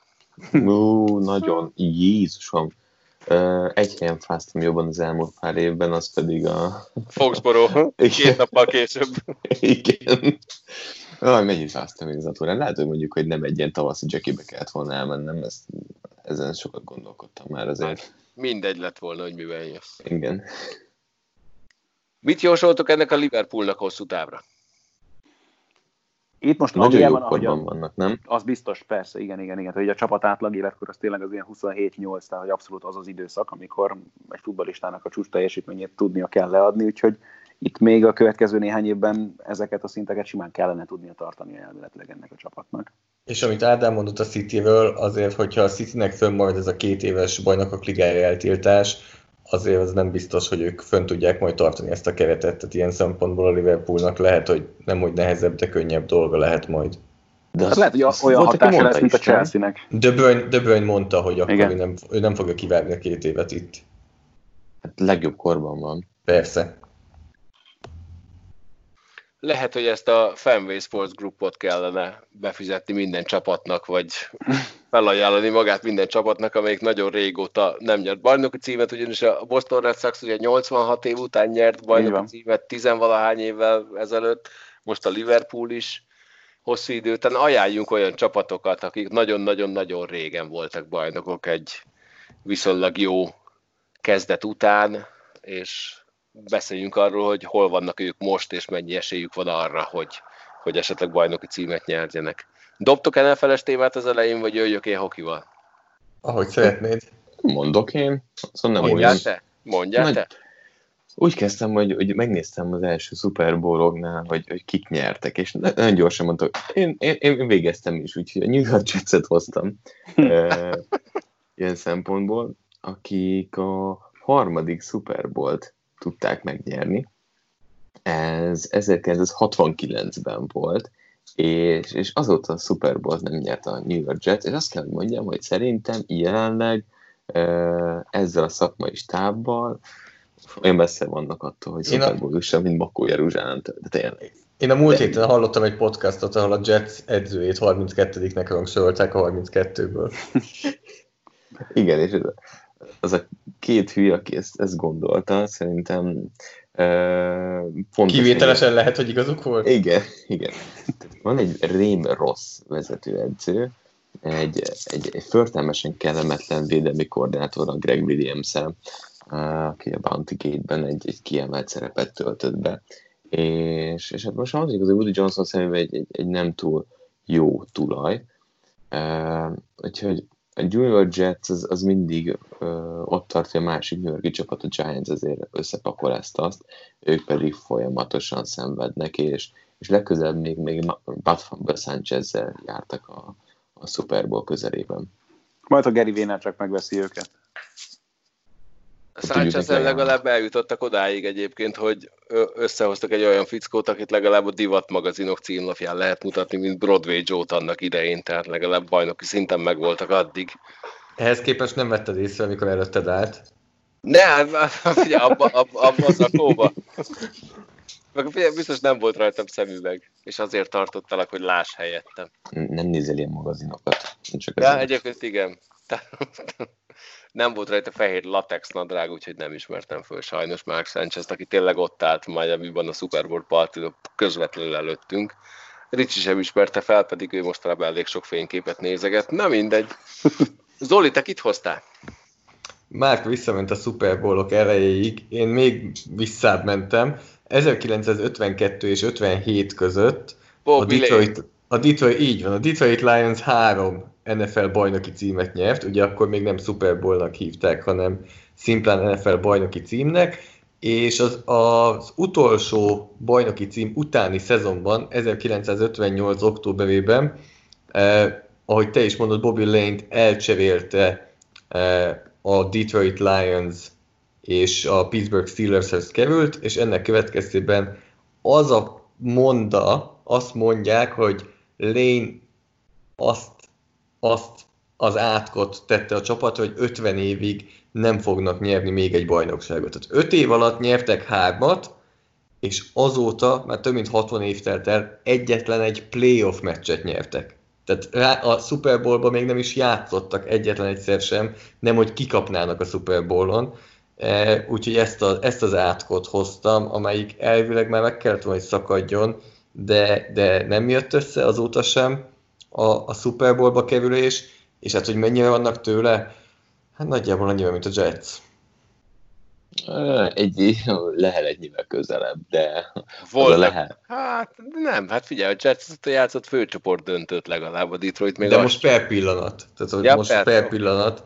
Ú, nagyon, Jézusom. Egy helyen fáztam jobban az elmúlt pár évben, az pedig a... Foxborough, két nappal később. Igen. Jaj, mennyit fáztam még az atórán. Lehet, hogy mondjuk, hogy nem egy ilyen tavaszi jackibe kellett volna elmennem, ezt, ezen sokat gondolkodtam már azért. Mindegy lett volna, hogy mivel jössz. Igen. Mit jósoltok ennek a Liverpoolnak hosszú távra? Itt most Nagyon jó ahogy korban vannak, nem? Az biztos, persze, igen, igen, igen. Hogy a csapat átlag életkor az tényleg az ilyen 27-8, tehát hogy abszolút az az időszak, amikor egy futballistának a csúcs teljesítményét tudnia kell leadni, úgyhogy itt még a következő néhány évben ezeket a szinteket simán kellene tudnia tartani elméletileg ennek a csapatnak. És amit Ádám mondott a City-ről, azért, hogyha a City-nek fönnmarad ez a két éves bajnokok ligája eltiltás, azért az nem biztos, hogy ők fönn tudják majd tartani ezt a keretet. Tehát ilyen szempontból a Liverpoolnak lehet, hogy nem hogy nehezebb, de könnyebb dolga lehet majd. De hát lehet, hogy olyan hatása lesz, mint a Chelsea-nek. De Bruyne, De Bruyne mondta, hogy akkor ő nem, ő nem fogja kivárni a két évet itt. Hát legjobb korban van. Persze lehet, hogy ezt a Fanway Sports Groupot kellene befizetni minden csapatnak, vagy felajánlani magát minden csapatnak, amelyik nagyon régóta nem nyert bajnoki címet, ugyanis a Boston Red Sox ugye 86 év után nyert bajnoki címet, tizenvalahány évvel ezelőtt, most a Liverpool is hosszú idő után. Ajánljunk olyan csapatokat, akik nagyon-nagyon-nagyon régen voltak bajnokok egy viszonylag jó kezdet után, és beszéljünk arról, hogy hol vannak ők most, és mennyi esélyük van arra, hogy, hogy esetleg bajnoki címet nyerjenek. Dobtok NFL-es témát az elején, vagy jöjjök én hokival? Ahogy szeretnéd. Mondok én. Szóval nem Mondjál olyan... te? Mondjál Nagy... te? Úgy kezdtem, hogy, hogy megnéztem az első Super Bowl-oknál, hogy, hogy kik nyertek, és nagyon gyorsan mondtam, én, én, én végeztem is, úgyhogy a New York Jets-et hoztam <laughs> e, ilyen szempontból, akik a harmadik Super Bowl-t tudták megnyerni. Ez 1969-ben volt, és, és azóta a Super Bowl nem nyert a New York Jets, és azt kell, hogy mondjam, hogy szerintem jelenleg ezzel a szakmai stábbal olyan messze vannak attól, hogy Super Bowl sem, mint Makó Jeruzsálem, de tényleg. Én a múlt héten hallottam egy podcastot, ahol a Jets edzőjét 32-nek rangsorolták a 32-ből. Igen, és az a két hülye, aki ezt, ezt gondolta, szerintem uh, Kivételesen lehet, hogy igazuk volt? Igen, igen. Van egy rém rossz vezetőedző, egy, egy, egy förtelmesen kellemetlen védelmi koordinátor, a Greg williams aki a Bounty Gate-ben egy, egy kiemelt szerepet töltött be. És, és hát most az hogy Woody Johnson szemében egy, egy, egy nem túl jó tulaj. Uh, úgyhogy a New York Jets az, az mindig ö, ott tartja a másik New Yorki csapat, a Giants azért összepakol ezt azt, ők pedig folyamatosan szenvednek, és, és legközelebb még, még Bud sanchez jártak a, a Super Bowl közelében. Majd a Gary Véner csak megveszi őket. Sanchez legalább eljutottak odáig egyébként, hogy összehoztak egy olyan fickót, akit legalább a divat magazinok címlapján lehet mutatni, mint Broadway Joe-t annak idején, tehát legalább bajnoki szinten megvoltak addig. Ehhez képest nem vetted észre, amikor előtted állt. Nem, ugye abba, abba, abba az a kóba. Meg biztos nem volt rajtam szemüveg, és azért tartottalak, hogy láss helyettem. Nem nézel ilyen magazinokat. Csak ja, egyébként igen. Nem volt rajta fehér latex nadrág, úgyhogy nem ismertem föl sajnos Mark sanchez aki tényleg ott állt Miami-ban a Super Bowl party közvetlenül előttünk. Ricsi sem ismerte fel, pedig ő mostanában elég sok fényképet nézeget. Na mindegy. <laughs> Zoli, te kit hoztál? Márk visszament a Super Bowl-ok elejéig, én még visszább mentem. 1952 és 57 között a Detroit, a Detroit, így van, a Detroit Lions három NFL bajnoki címet nyert, ugye akkor még nem Super Bowl-nak hívták, hanem szimplán NFL bajnoki címnek, és az, az utolsó bajnoki cím utáni szezonban, 1958. októberében, eh, ahogy te is mondod, Bobby Lane-t elcserélte eh, a Detroit Lions és a Pittsburgh Steelershez került, és ennek következtében az a monda, azt mondják, hogy Lane azt, azt az átkot tette a csapat, hogy 50 évig nem fognak nyerni még egy bajnokságot. Tehát 5 év alatt nyertek hármat, és azóta, már több mint 60 év telt el, egyetlen egy playoff meccset nyertek. Tehát a Super Bowl-ban még nem is játszottak egyetlen egyszer sem, nem hogy kikapnának a Super Bowl-on. E, úgyhogy ezt, a, ezt az átkot hoztam, amelyik elvileg már meg kellett volna, hogy szakadjon, de, de nem jött össze azóta sem a, a Super Bowl-ba kerülés, és hát, hogy mennyire vannak tőle, hát nagyjából annyira, mint a Jets. Egy, lehet ennyivel közelebb, de Volt, lehet. Hát nem, hát figyelj, a Jets játszott főcsoport döntött legalább a Detroit még De az... most per pillanat, tehát hogy ja, most per, per pillanat,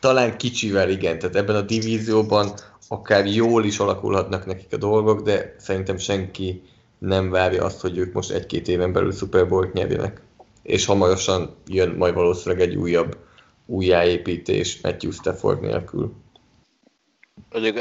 talán kicsivel igen, tehát ebben a divízióban akár jól is alakulhatnak nekik a dolgok, de szerintem senki nem várja azt, hogy ők most egy-két éven belül Super Bowl-t nyerjenek. És hamarosan jön majd valószínűleg egy újabb újjáépítés Matthew Stafford nélkül.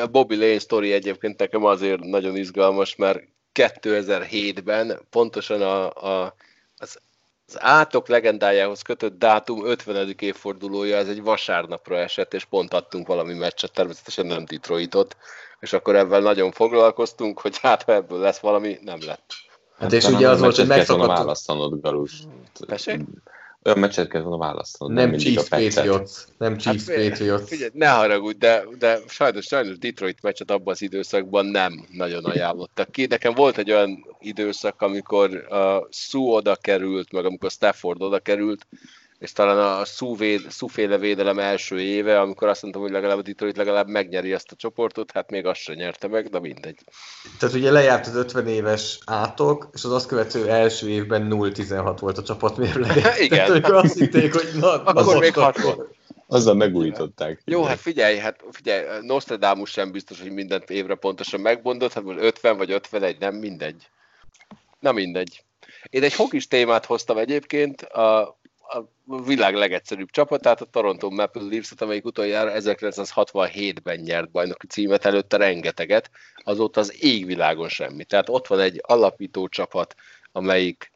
A Bobby Lane story egyébként nekem azért nagyon izgalmas, mert 2007-ben pontosan a, a, az, az átok legendájához kötött dátum 50. évfordulója, ez egy vasárnapra esett, és pont adtunk valami meccset, természetesen nem Detroitot, és akkor ebben nagyon foglalkoztunk, hogy hát ha ebből lesz valami, nem lett. Hát, hát és ugye az volt, hogy megszakadtunk. választanod, Galus. Tessék? olyan meccset kell volna választani. Nem, nem Chiefs Patriots. Nem Chiefs hát, Patriots. Figyelj, ne haragudj, de, de sajnos, sajnos Detroit meccset abban az időszakban nem nagyon ajánlottak ki. Nekem volt egy olyan időszak, amikor a Sue oda került, meg amikor Stafford oda került, és talán a Szúféle védelem első éve, amikor azt mondtam, hogy legalább a Detroit legalább megnyeri ezt a csoportot, hát még azt sem nyerte meg, de mindegy. Tehát ugye lejárt az 50 éves átok, és az azt követő első évben 0-16 volt a csapat mérlege. <laughs> Igen. Tehát azt hitték, hogy na, akkor még 6 volt. Azzal megújították. Jó, hát figyelj, hát figyelj, Nostradamus sem biztos, hogy minden évre pontosan megbondott, hát most 50 vagy 51, nem mindegy. Na mindegy. Én egy hokis témát hoztam egyébként, a a világ legegyszerűbb csapatát, a Toronto Maple Leafs-et, amelyik utoljára 1967-ben nyert bajnoki címet, előtte rengeteget, azóta az égvilágon semmi. Tehát ott van egy alapító csapat, amelyik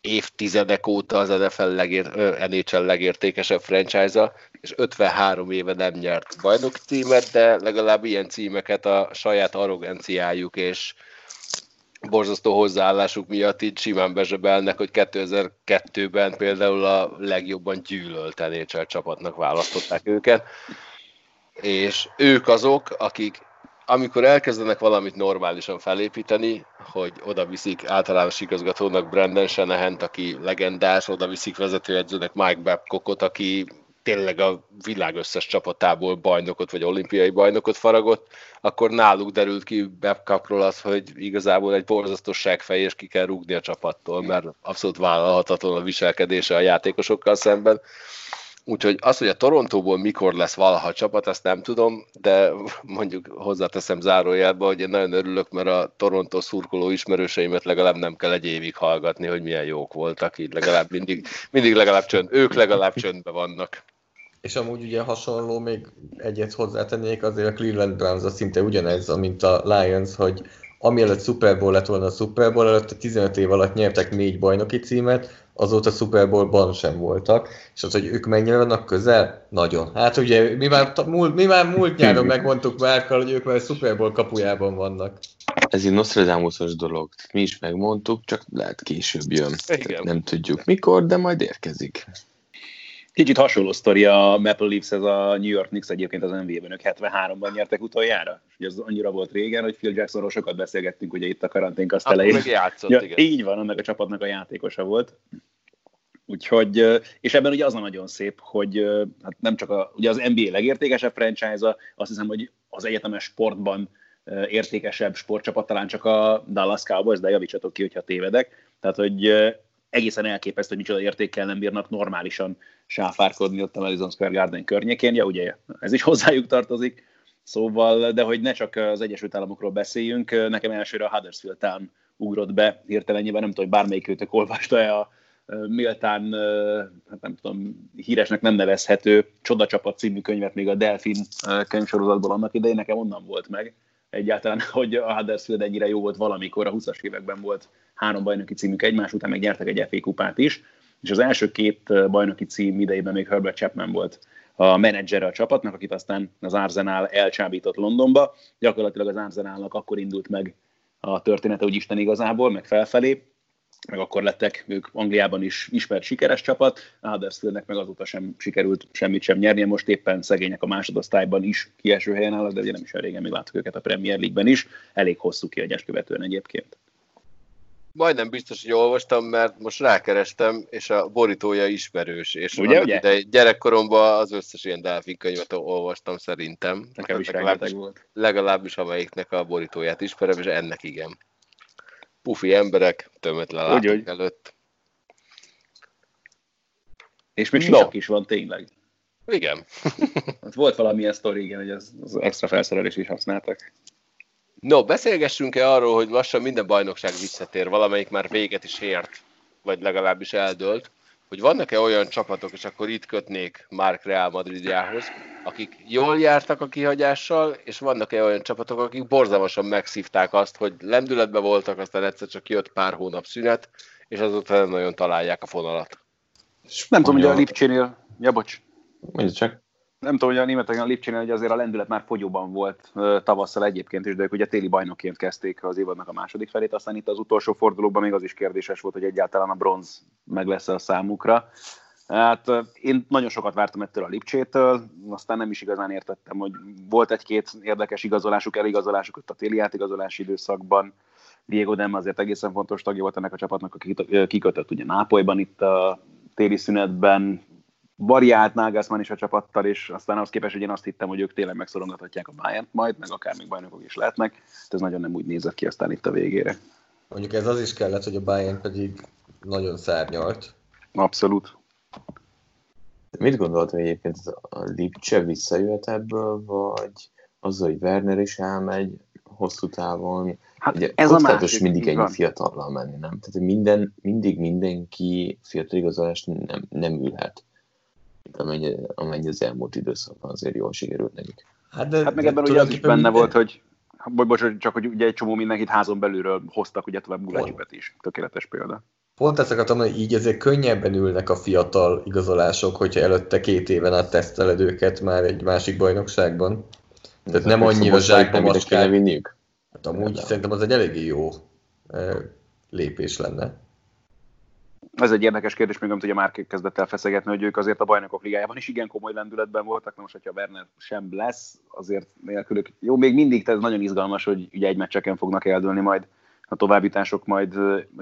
évtizedek óta az NFL legér, NHL legértékesebb franchise-a, és 53 éve nem nyert bajnoki címet, de legalább ilyen címeket a saját arroganciájuk és borzasztó hozzáállásuk miatt így simán bezsebelnek, hogy 2002-ben például a legjobban gyűlölt NHL csapatnak választották őket, és ők azok, akik amikor elkezdenek valamit normálisan felépíteni, hogy oda viszik általános igazgatónak Brandon shanahan aki legendás, oda viszik vezetőedzőnek Mike Babcockot, aki tényleg a világ összes csapatából bajnokot vagy olimpiai bajnokot faragott, akkor náluk derült ki Babcockról az, hogy igazából egy borzasztó fej, és ki kell rúgni a csapattól, mert abszolút vállalhatatlan a viselkedése a játékosokkal szemben. Úgyhogy az, hogy a Torontóból mikor lesz valaha csapat, azt nem tudom, de mondjuk hozzáteszem zárójelbe, hogy én nagyon örülök, mert a Torontó szurkoló ismerőseimet legalább nem kell egy évig hallgatni, hogy milyen jók voltak, így legalább mindig, mindig legalább csönd, ők legalább csöndben vannak. És amúgy ugye hasonló, még egyet hozzátennék, azért a Cleveland Browns az szinte ugyanez, mint a Lions, hogy amielőtt Super Bowl lett volna a Super Bowl előtt, a 15 év alatt nyertek négy bajnoki címet, azóta Super Bowl-ban sem voltak, és az, hogy ők mennyire vannak közel? Nagyon. Hát ugye mi már, múlt, mi már múlt nyáron megmondtuk Márkkal, hogy ők már a Super Bowl kapujában vannak. Ez egy Nostradamusos dolog. Mi is megmondtuk, csak lehet később jön. Igen. Nem tudjuk mikor, de majd érkezik. Kicsit hasonló sztori a Maple Leafs, ez a New York Knicks egyébként az NBA-ben, ők 73-ban nyertek utoljára. És ugye az annyira volt régen, hogy Phil Jacksonról sokat beszélgettünk ugye itt a karanténkaszt Akkor elején. meg játszott, Ja, igen. így van, annak a csapatnak a játékosa volt. Úgyhogy, és ebben ugye az a nagyon szép, hogy hát nem csak a, ugye az NBA legértékesebb franchise-a, azt hiszem, hogy az egyetemes sportban értékesebb sportcsapat talán csak a Dallas Cowboys, de javítsatok ki, hogyha tévedek. Tehát, hogy egészen elképesztő, hogy micsoda értékkel nem bírnak normálisan sáfárkodni ott a Madison Square Garden környékén. Ja, ugye ez is hozzájuk tartozik. Szóval, de hogy ne csak az Egyesült Államokról beszéljünk, nekem elsőre a Huddersfield Town ugrott be hirtelenjében, nem tudom, hogy bármelyik őtök olvasta-e a méltán, hát nem tudom, híresnek nem nevezhető Csodacsapat című könyvet még a Delfin könyvsorozatból annak idején, nekem onnan volt meg egyáltalán, <laughs> hogy a Huddersfield ennyire jó volt valamikor, a 20-as években volt három bajnoki címük egymás után, meg nyertek egy FA kupát is, és az első két bajnoki cím idejében még Herbert Chapman volt a menedzsere a csapatnak, akit aztán az Arsenal elcsábított Londonba. Gyakorlatilag az Arsenalnak akkor indult meg a története, úgy Isten igazából, meg felfelé, meg akkor lettek ők Angliában is ismert sikeres csapat, a Huddersfieldnek meg azóta sem sikerült semmit sem nyernie, most éppen szegények a másodosztályban is kieső helyen állnak, de ugye nem is olyan régen még láttuk őket a Premier League-ben is, elég hosszú kiadás követően egyébként. Majdnem biztos, hogy olvastam, mert most rákerestem, és a borítója ismerős, és Ugye, ugye? idején gyerekkoromban az összes ilyen delfin könyvet olvastam szerintem. Nekem is legalábbis, volt. legalábbis amelyiknek a borítóját ismerem, és ennek igen. Pufi emberek, tömött le Úgy, úgy. előtt. És még No. is van tényleg. Igen. <laughs> Hát volt valamilyen sztori, igen, hogy az, az extra felszerelés is használtak. No, beszélgessünk-e arról, hogy lassan minden bajnokság visszatér, valamelyik már véget is ért, vagy legalábbis eldőlt, hogy vannak-e olyan csapatok, és akkor itt kötnék Mark Real Madridjához, akik jól jártak a kihagyással, és vannak-e olyan csapatok, akik borzalmasan megszívták azt, hogy lendületben voltak, aztán egyszer csak jött pár hónap szünet, és azóta nem nagyon találják a fonalat. Nem tudom, hogy a Lipcsénél, ja bocs, Mondja csak. Nem tudom, hogy a németeken a Lipcsénél, hogy azért a lendület már fogyóban volt tavasszal egyébként is, de ők ugye téli bajnokként kezdték az évadnak a második felét, aztán itt az utolsó fordulóban még az is kérdéses volt, hogy egyáltalán a bronz meg lesz a számukra. Hát én nagyon sokat vártam ettől a Lipcsétől, aztán nem is igazán értettem, hogy volt egy-két érdekes igazolásuk, eligazolásuk ott a téli átigazolási időszakban. Diego Dem azért egészen fontos tagja volt ennek a csapatnak, aki kikötött ugye Nápolyban itt a téli szünetben, variált Nagelsmann is a csapattal, és aztán az képest, hogy én azt hittem, hogy ők tényleg megszorongathatják a bayern majd, meg akár még bajnokok is lehetnek. Hát Ez nagyon nem úgy nézett ki aztán itt a végére. Mondjuk ez az is kellett, hogy a Bayern pedig nagyon szárnyalt. Abszolút. Mit gondoltam egyébként, a Lipcse visszajöhet ebből, vagy az, hogy Werner is elmegy hosszú távon? Hát Ugye, ez a másik, mindig ennyi fiatallal menni, nem? Tehát minden, mindig mindenki fiatal igazolást nem, nem ülhet. Mint Amennyi, amennyi az elmúlt időszakban azért jól sikerült nekik. Hát, de, Hát meg ebben ugye az is benne minden- volt, hogy bocs, bocs, csak hogy ugye egy csomó mindenkit házon belülről hoztak, ugye tovább Gulacsipet is. Tökéletes példa. Pont ezt akartam mondani, így azért könnyebben ülnek a fiatal igazolások, hogyha előtte két éven át teszteled őket már egy másik bajnokságban. Tehát nem annyira zsákba macskák. Hát amúgy szerintem az egy eléggé jó eh, lépés lenne. Ez egy érdekes kérdés, még amit ugye már kezdett el feszegetni, hogy ők azért a bajnokok ligájában is igen komoly lendületben voltak, na most, hogyha Werner sem lesz, azért nélkülük. Jó, még mindig ez nagyon izgalmas, hogy ugye egy meccseken fognak eldőlni majd a továbbítások majd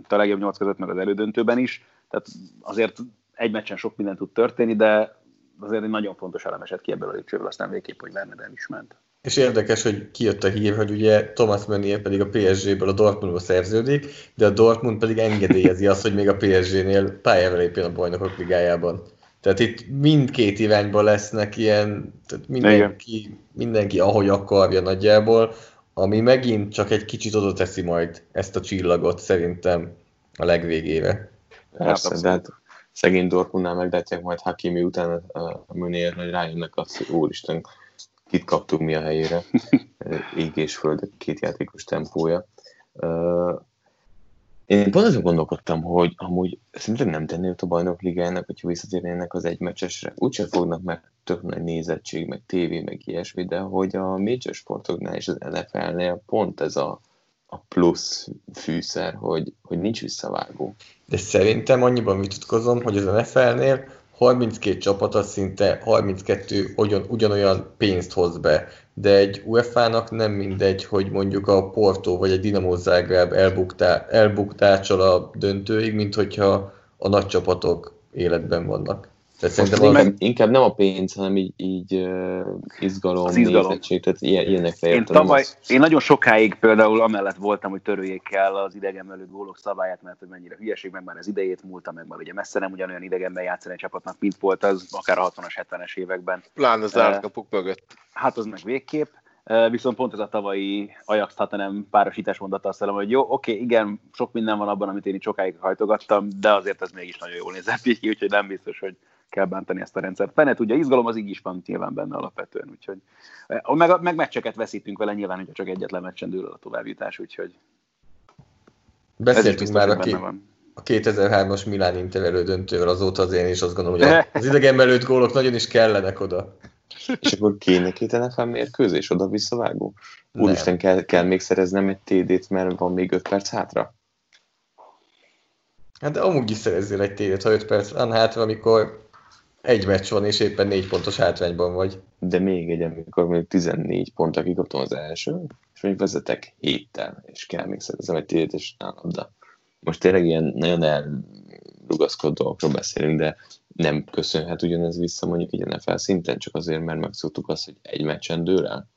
a legjobb nyolc között, meg az elődöntőben is. Tehát azért egy meccsen sok minden tud történni, de azért egy nagyon fontos elem esett ki ebből a lépcsőből, aztán végképp, hogy Werner el is ment. És érdekes, hogy kijött a hír, hogy ugye Thomas Meunier pedig a PSG-ből a Dortmundba szerződik, de a Dortmund pedig engedélyezi azt, hogy még a PSG-nél pályára lépjen a bajnokok ligájában. Tehát itt mindkét irányban lesznek ilyen, tehát mindenki, mindenki ahogy akarja nagyjából, ami megint csak egy kicsit oda teszi majd ezt a csillagot szerintem a legvégére. Persze, abszolút. de hát szegény Dortmundnál meglátják majd Hakimi után a, a Mönér, hogy rájönnek azt, hogy úristen, kit kaptunk mi a helyére. <laughs> Ég és föld, két játékos tempója. Én pont azon gondolkodtam, hogy amúgy szinte nem tenné a bajnok ligának, hogyha visszatérnének az egymecsesre. Úgyse fognak meg tök nagy nézettség, meg tévé, meg ilyesmi, de hogy a major sportoknál és az NFL-nél pont ez a, a plusz fűszer, hogy, hogy nincs visszavágó. De szerintem annyiban vitatkozom, hogy az NFL-nél 32 csapat az szinte 32 ugyan, ugyanolyan pénzt hoz be, de egy UEFA-nak nem mindegy, hogy mondjuk a Porto vagy a Dinamo Zágráb elbuktá, elbuktácsol a döntőig, mint hogyha a nagy csapatok életben vannak. Tehát szerintem inkább, meg... inkább nem a pénz, hanem így, így uh, izgalom, az izgalom. nézettség, tehát ilyen, ilyenekre én, tavaly, az... én nagyon sokáig például amellett voltam, hogy törőjék el az idegenvelő gólok szabályát, mert hogy mennyire hülyeség, meg már az idejét múlta, meg már ugye messze nem ugyanolyan idegenben játszani egy csapatnak, mint volt az akár a 60-as, 70-es években. Plán az zárt kapuk mögött. Hát az meg végképp. Viszont pont ez a tavalyi Ajax Tatanem párosítás mondata azt hiszem, hogy jó, oké, igen, sok minden van abban, amit én itt sokáig hajtogattam, de azért ez mégis nagyon jól nézett ki, úgyhogy nem biztos, hogy kell bántani ezt a rendszert. Fene tudja, izgalom az így is van nyilván benne alapvetően, úgyhogy eh, meg, meg meccseket veszítünk vele nyilván, hogyha csak egyetlen meccsen dől a továbbjutás, úgyhogy Beszéltünk már a, ki, a 2003-as Milán Inter döntővel azóta az én is azt gondolom, hogy <laughs> az idegen belőtt gólok nagyon is kellenek oda. És akkor kéne két NFL mérkőzés oda visszavágó? Úristen, kell, kell még szereznem egy TD-t, mert van még 5 perc hátra? Hát de amúgy is szerezzél egy TD-t, ha 5 perc van hátra, amikor egy meccs van, és éppen négy pontos hátrányban vagy. De még egy, amikor még 14 pont, kikaptam az első, és még vezetek héttel, és kell még szerezem egy tét, és nálam, de most tényleg ilyen nagyon elrugaszkodó dolgokról beszélünk, de nem köszönhet ugyanez vissza mondjuk egy NFL szinten, csak azért, mert megszoktuk azt, hogy egy meccsen dől el?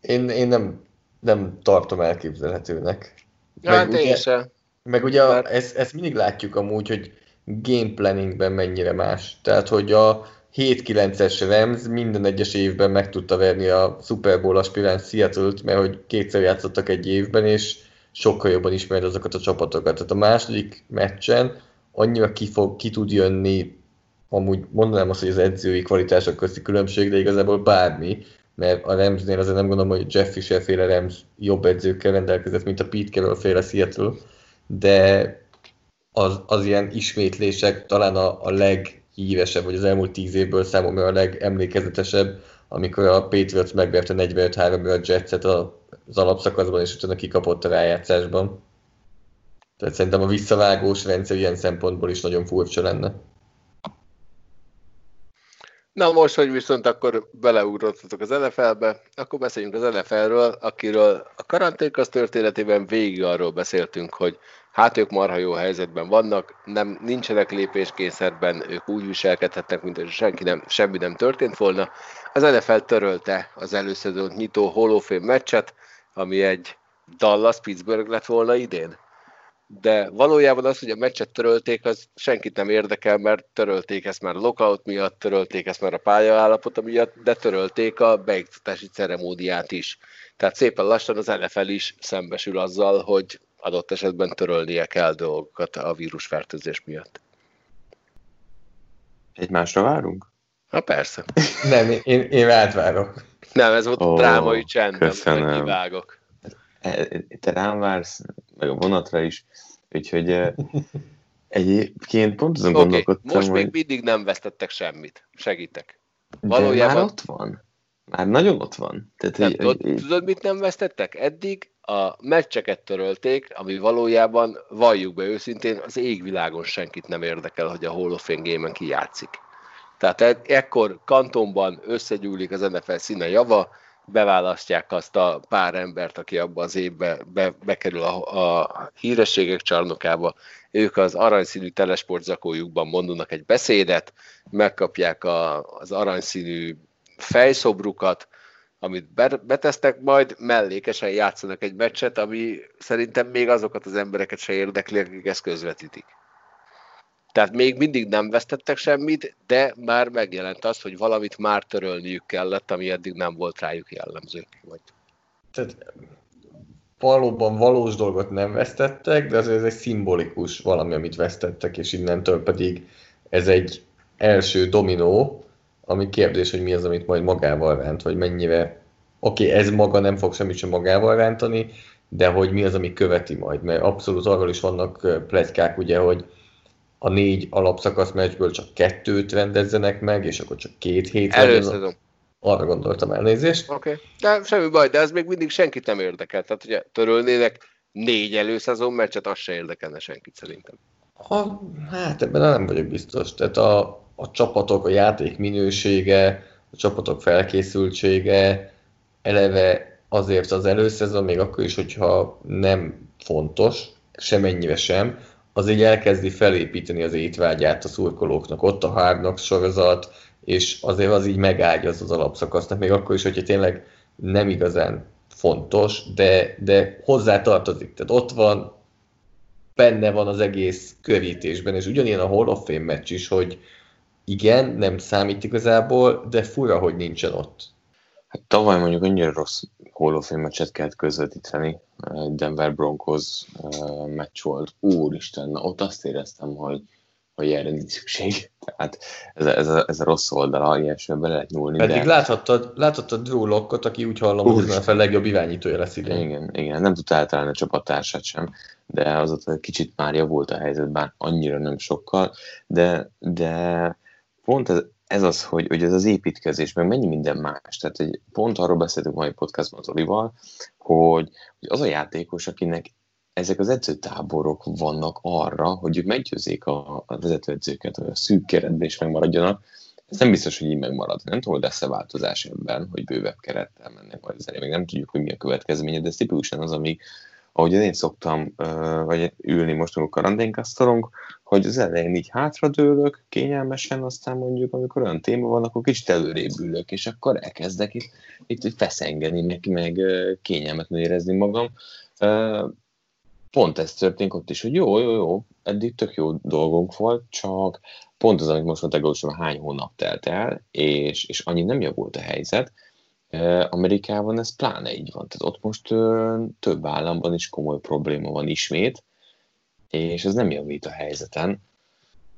Én, én nem, nem tartom elképzelhetőnek. Ja, meg hát ugye, meg ugye a, ezt, ezt mindig látjuk amúgy, hogy game planningben mennyire más. Tehát, hogy a 7-9-es Rams minden egyes évben meg tudta verni a Super Bowl aspiráns Seattle-t, mert hogy kétszer játszottak egy évben, és sokkal jobban ismered azokat a csapatokat. Tehát a második meccsen annyira ki, fog, ki tud jönni, amúgy mondanám azt, hogy az edzői kvalitások közti különbség, de igazából bármi, mert a Ramsnél azért nem gondolom, hogy Jeff Fisher féle Rams jobb edzőkkel rendelkezett, mint a Pete Carroll féle Seattle, de az, az ilyen ismétlések talán a, a leghíresebb, vagy az elmúlt tíz évből számomra a legemlékezetesebb, amikor a Patriots megverte 45 3 a Jetset az alapszakaszban, és utána kikapott a rájátszásban. Tehát szerintem a visszavágós rendszer ilyen szempontból is nagyon furcsa lenne. Na most, hogy viszont akkor beleugrottatok az NFL-be, akkor beszéljünk az NFL-ről, akiről a karanténkasz történetében végig arról beszéltünk, hogy hát ők marha jó helyzetben vannak, nem, nincsenek lépéskényszerben, ők úgy viselkedhetnek, mint hogy senki nem, semmi nem történt volna. Az NFL törölte az előszezon nyitó Fame meccset, ami egy Dallas-Pittsburgh lett volna idén. De valójában az, hogy a meccset törölték, az senkit nem érdekel, mert törölték ezt már a lockout miatt, törölték ezt már a pályaállapota miatt, de törölték a beiktatási ceremódiát is. Tehát szépen lassan az NFL is szembesül azzal, hogy adott esetben törölnie kell dolgokat a vírusfertőzés miatt. Egymásra várunk? Ha persze. Nem, én, én átvárok. Nem, ez volt oh, a drámai csend, köszönöm. kivágok. E, te rám vársz, meg a vonatra is, úgyhogy e, egyébként pont azon okay, gondolkodtam, most hogy... még mindig nem vesztettek semmit. Segítek. Valójában... De már ott van. Már nagyon ott van. Tehát, nem, hogy, tudod, tudod, mit nem vesztettek? Eddig a meccseket törölték, ami valójában, valljuk be őszintén, az égvilágon senkit nem érdekel, hogy a Hall of Fame game-en ki játszik. Tehát e- ekkor kantonban összegyűlik az NFL színe java, beválasztják azt a pár embert, aki abban az évben be, bekerül a, a hírességek csarnokába, ők az aranyszínű telesportzakójukban mondanak egy beszédet, megkapják a, az aranyszínű fejszobrukat, amit betesznek, majd mellékesen játszanak egy meccset, ami szerintem még azokat az embereket se érdekli, akik ezt közvetítik. Tehát még mindig nem vesztettek semmit, de már megjelent az, hogy valamit már törölniük kellett, ami eddig nem volt rájuk jellemző. Vagy... Tehát valóban valós dolgot nem vesztettek, de azért ez egy szimbolikus valami, amit vesztettek, és innentől pedig ez egy első dominó, ami kérdés, hogy mi az, amit majd magával ránt, vagy mennyire, oké, okay, ez maga nem fog semmit sem magával rántani, de hogy mi az, ami követi majd, mert abszolút arról is vannak plegykák, ugye, hogy a négy alapszakasz meccsből csak kettőt rendezzenek meg, és akkor csak két hét Előszezon. Arra gondoltam elnézést. Oké, okay. de semmi baj, de ez még mindig senkit nem érdekel. Tehát ugye törölnének négy előszezon meccset, az se érdekelne senkit szerintem. Ha, hát ebben nem vagyok biztos. Tehát a, a csapatok, a játék minősége, a csapatok felkészültsége, eleve azért az előszezon, még akkor is, hogyha nem fontos, semennyire sem, az így elkezdi felépíteni az étvágyát a szurkolóknak. Ott a Hard sorozat, és azért az így megágyaz az alapszakasznak, még akkor is, hogyha tényleg nem igazán fontos, de, de hozzá tartozik. Tehát ott van, benne van az egész körítésben, és ugyanilyen a Hall of Fame meccs is, hogy igen, nem számít igazából, de fura, hogy nincsen ott. Hát tavaly mondjuk annyira rossz Fame meccset kellett közvetíteni, Denver Broncos meccs volt, úristen, na ott azt éreztem, hogy, hogy erre nincs szükség. Tehát ez ez a, ez a rossz oldala, ilyesmiben be lehet nyúlni. Pedig de... láthattad, láthattad Drew Lockot, aki úgy hallom, hogy ez a legjobb irányítója lesz idén. Igen, igen, nem tudta eltalálni a csapattársát sem, de az ott kicsit már javult a helyzet, bár annyira nem sokkal, de, de pont ez, ez az, hogy, hogy ez az építkezés, meg mennyi minden más. Tehát egy, pont arról beszéltünk mai podcastban az Olival, hogy, hogy az a játékos, akinek ezek az edzőtáborok vannak arra, hogy ők meggyőzzék a, a vezetőedzőket, hogy a szűk keretben is megmaradjanak. Ez nem biztos, hogy így megmarad. Nem tudom, hogy lesz-e változás ebben, hogy bővebb kerettel mennek majd az Még nem tudjuk, hogy mi a következménye, de ez tipikusan az, ami, ahogy én szoktam vagy ülni most, amikor karanténkasztalunk, hogy az elején így hátradőlök, kényelmesen, aztán mondjuk, amikor olyan téma van, akkor kicsit előrébb ülök, és akkor elkezdek itt, itt feszengeni, meg, meg kényelmetlen érezni magam. Pont ez történt ott is, hogy jó, jó, jó, eddig tök jó dolgunk volt, csak pont az, amit most mondták, hogy hány hónap telt el, és, és annyi nem javult a helyzet, Amerikában ez pláne így van. Tehát ott most több államban is komoly probléma van ismét, és ez nem javít a helyzeten.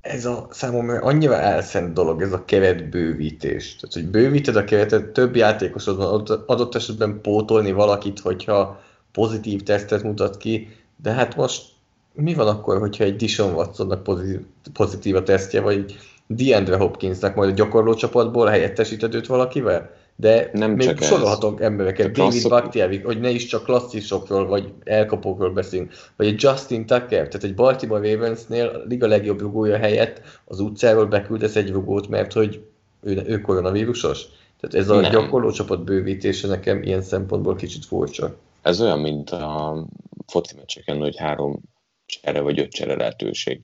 Ez a számomra annyira elszent dolog, ez a keretbővítés. Tehát, hogy bővíted a keretet, több játékosod van, adott esetben pótolni valakit, hogyha pozitív tesztet mutat ki, de hát most mi van akkor, hogyha egy Dishon Watsonnak pozitív, pozitív a tesztje, vagy DeAndre Hopkinsnak majd a gyakorló csapatból helyettesíted őt valakivel? de nem még csak sorolhatok ez. embereket, David klasszok... Bakhtiari, hogy ne is csak klasszisokról, vagy elkapókról beszélünk, vagy egy Justin Tucker, tehát egy Baltimore Ravensnél a liga legjobb rugója helyett az utcáról beküldesz egy rugót, mert hogy ő, ő koronavírusos. Tehát ez a nem. gyakorló csapat bővítése nekem ilyen szempontból kicsit furcsa. Ez olyan, mint a foci meccseken, hogy három csere vagy öt csere lehetőség.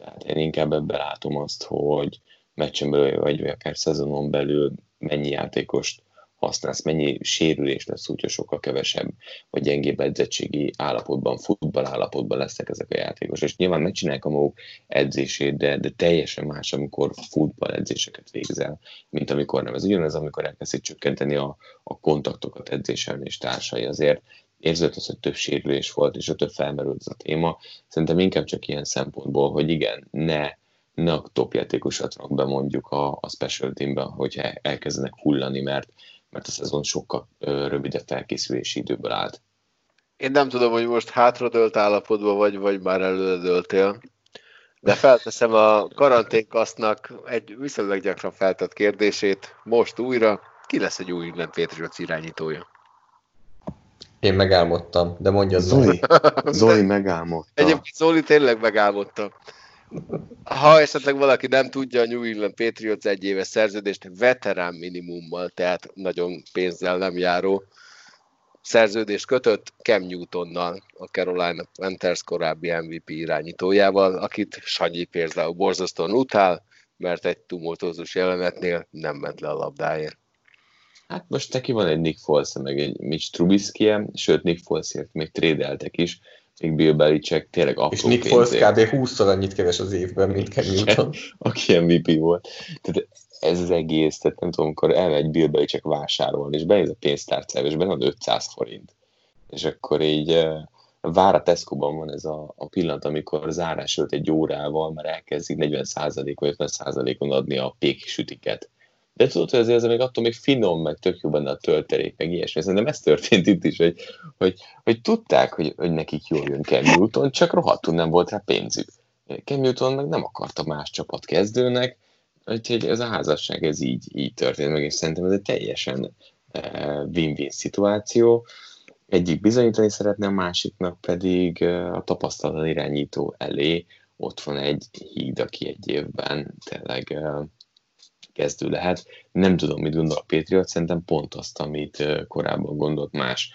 Tehát én inkább ebben látom azt, hogy meccsen belül, vagy akár szezonon belül mennyi játékost használsz, mennyi sérülés lesz, úgyhogy sokkal kevesebb, vagy gyengébb edzettségi állapotban, futball állapotban lesznek ezek a játékosok. És nyilván megcsinálják a maguk edzését, de, de teljesen más, amikor futball edzéseket végzel, mint amikor nem. Ez ugyanaz, amikor elkezdik csökkenteni a, a kontaktokat edzésen és társai. Azért érződött az, hogy több sérülés volt, és több felmerült a téma. Szerintem inkább csak ilyen szempontból, hogy igen, ne ne a top játékosat be mondjuk a, a special teamben, hogyha elkezdenek hullani, mert, mert a szezon sokkal ö, rövidebb felkészülési időből állt. Én nem tudom, hogy most hátradőlt állapotban vagy, vagy már előredőltél. De felteszem a karanténkasznak egy viszonylag gyakran feltett kérdését most újra. Ki lesz egy új England Patriots irányítója? Én megálmodtam, de mondja Zoli. <laughs> Zoli megálmodta. Egyébként Zoli tényleg megálmodta. Ha esetleg valaki nem tudja, a New England Patriots egy éves szerződést veterán minimummal, tehát nagyon pénzzel nem járó szerződést kötött Cam Newtonnal, a Carolina Panthers korábbi MVP irányítójával, akit Sanyi például borzasztóan utál, mert egy tumultózus jelenetnél nem ment le a labdáért. Hát most neki van egy Nick foles meg egy Mitch trubisky sőt Nick Folesért még trédeltek is, még Bill Belichick tényleg apró És Nick Foles kb. 20-szor annyit keres az évben, mint Ken Newton. Aki MVP volt. Tehát ez az egész, tehát nem tudom, amikor elmegy Bill Belichick vásárolni, és benéz a pénztárcába, és benne van 500 forint. És akkor így uh, vár a Tesco-ban van ez a, a pillanat, amikor zárás előtt egy órával már elkezdik 40% vagy 50%-on adni a pék sütiket. De tudod, hogy azért ez még attól még finom, meg tök jó benne a töltelék, meg ilyesmi. Szerintem ez történt itt is, hogy, hogy, hogy tudták, hogy, hogy nekik jól jön Cam Newton, csak rohadtul nem volt rá pénzük. Cam Newton meg nem akarta más csapat kezdőnek, úgyhogy ez a házasság ez így, így történt meg, és szerintem ez egy teljesen eh, win-win szituáció. Egyik bizonyítani szeretne, a másiknak pedig eh, a tapasztalatlan irányító elé ott van egy híd, aki egy évben tényleg eh, kezdő lehet. Nem tudom, mit gondol a Patriot, szerintem pont azt, amit korábban gondolt más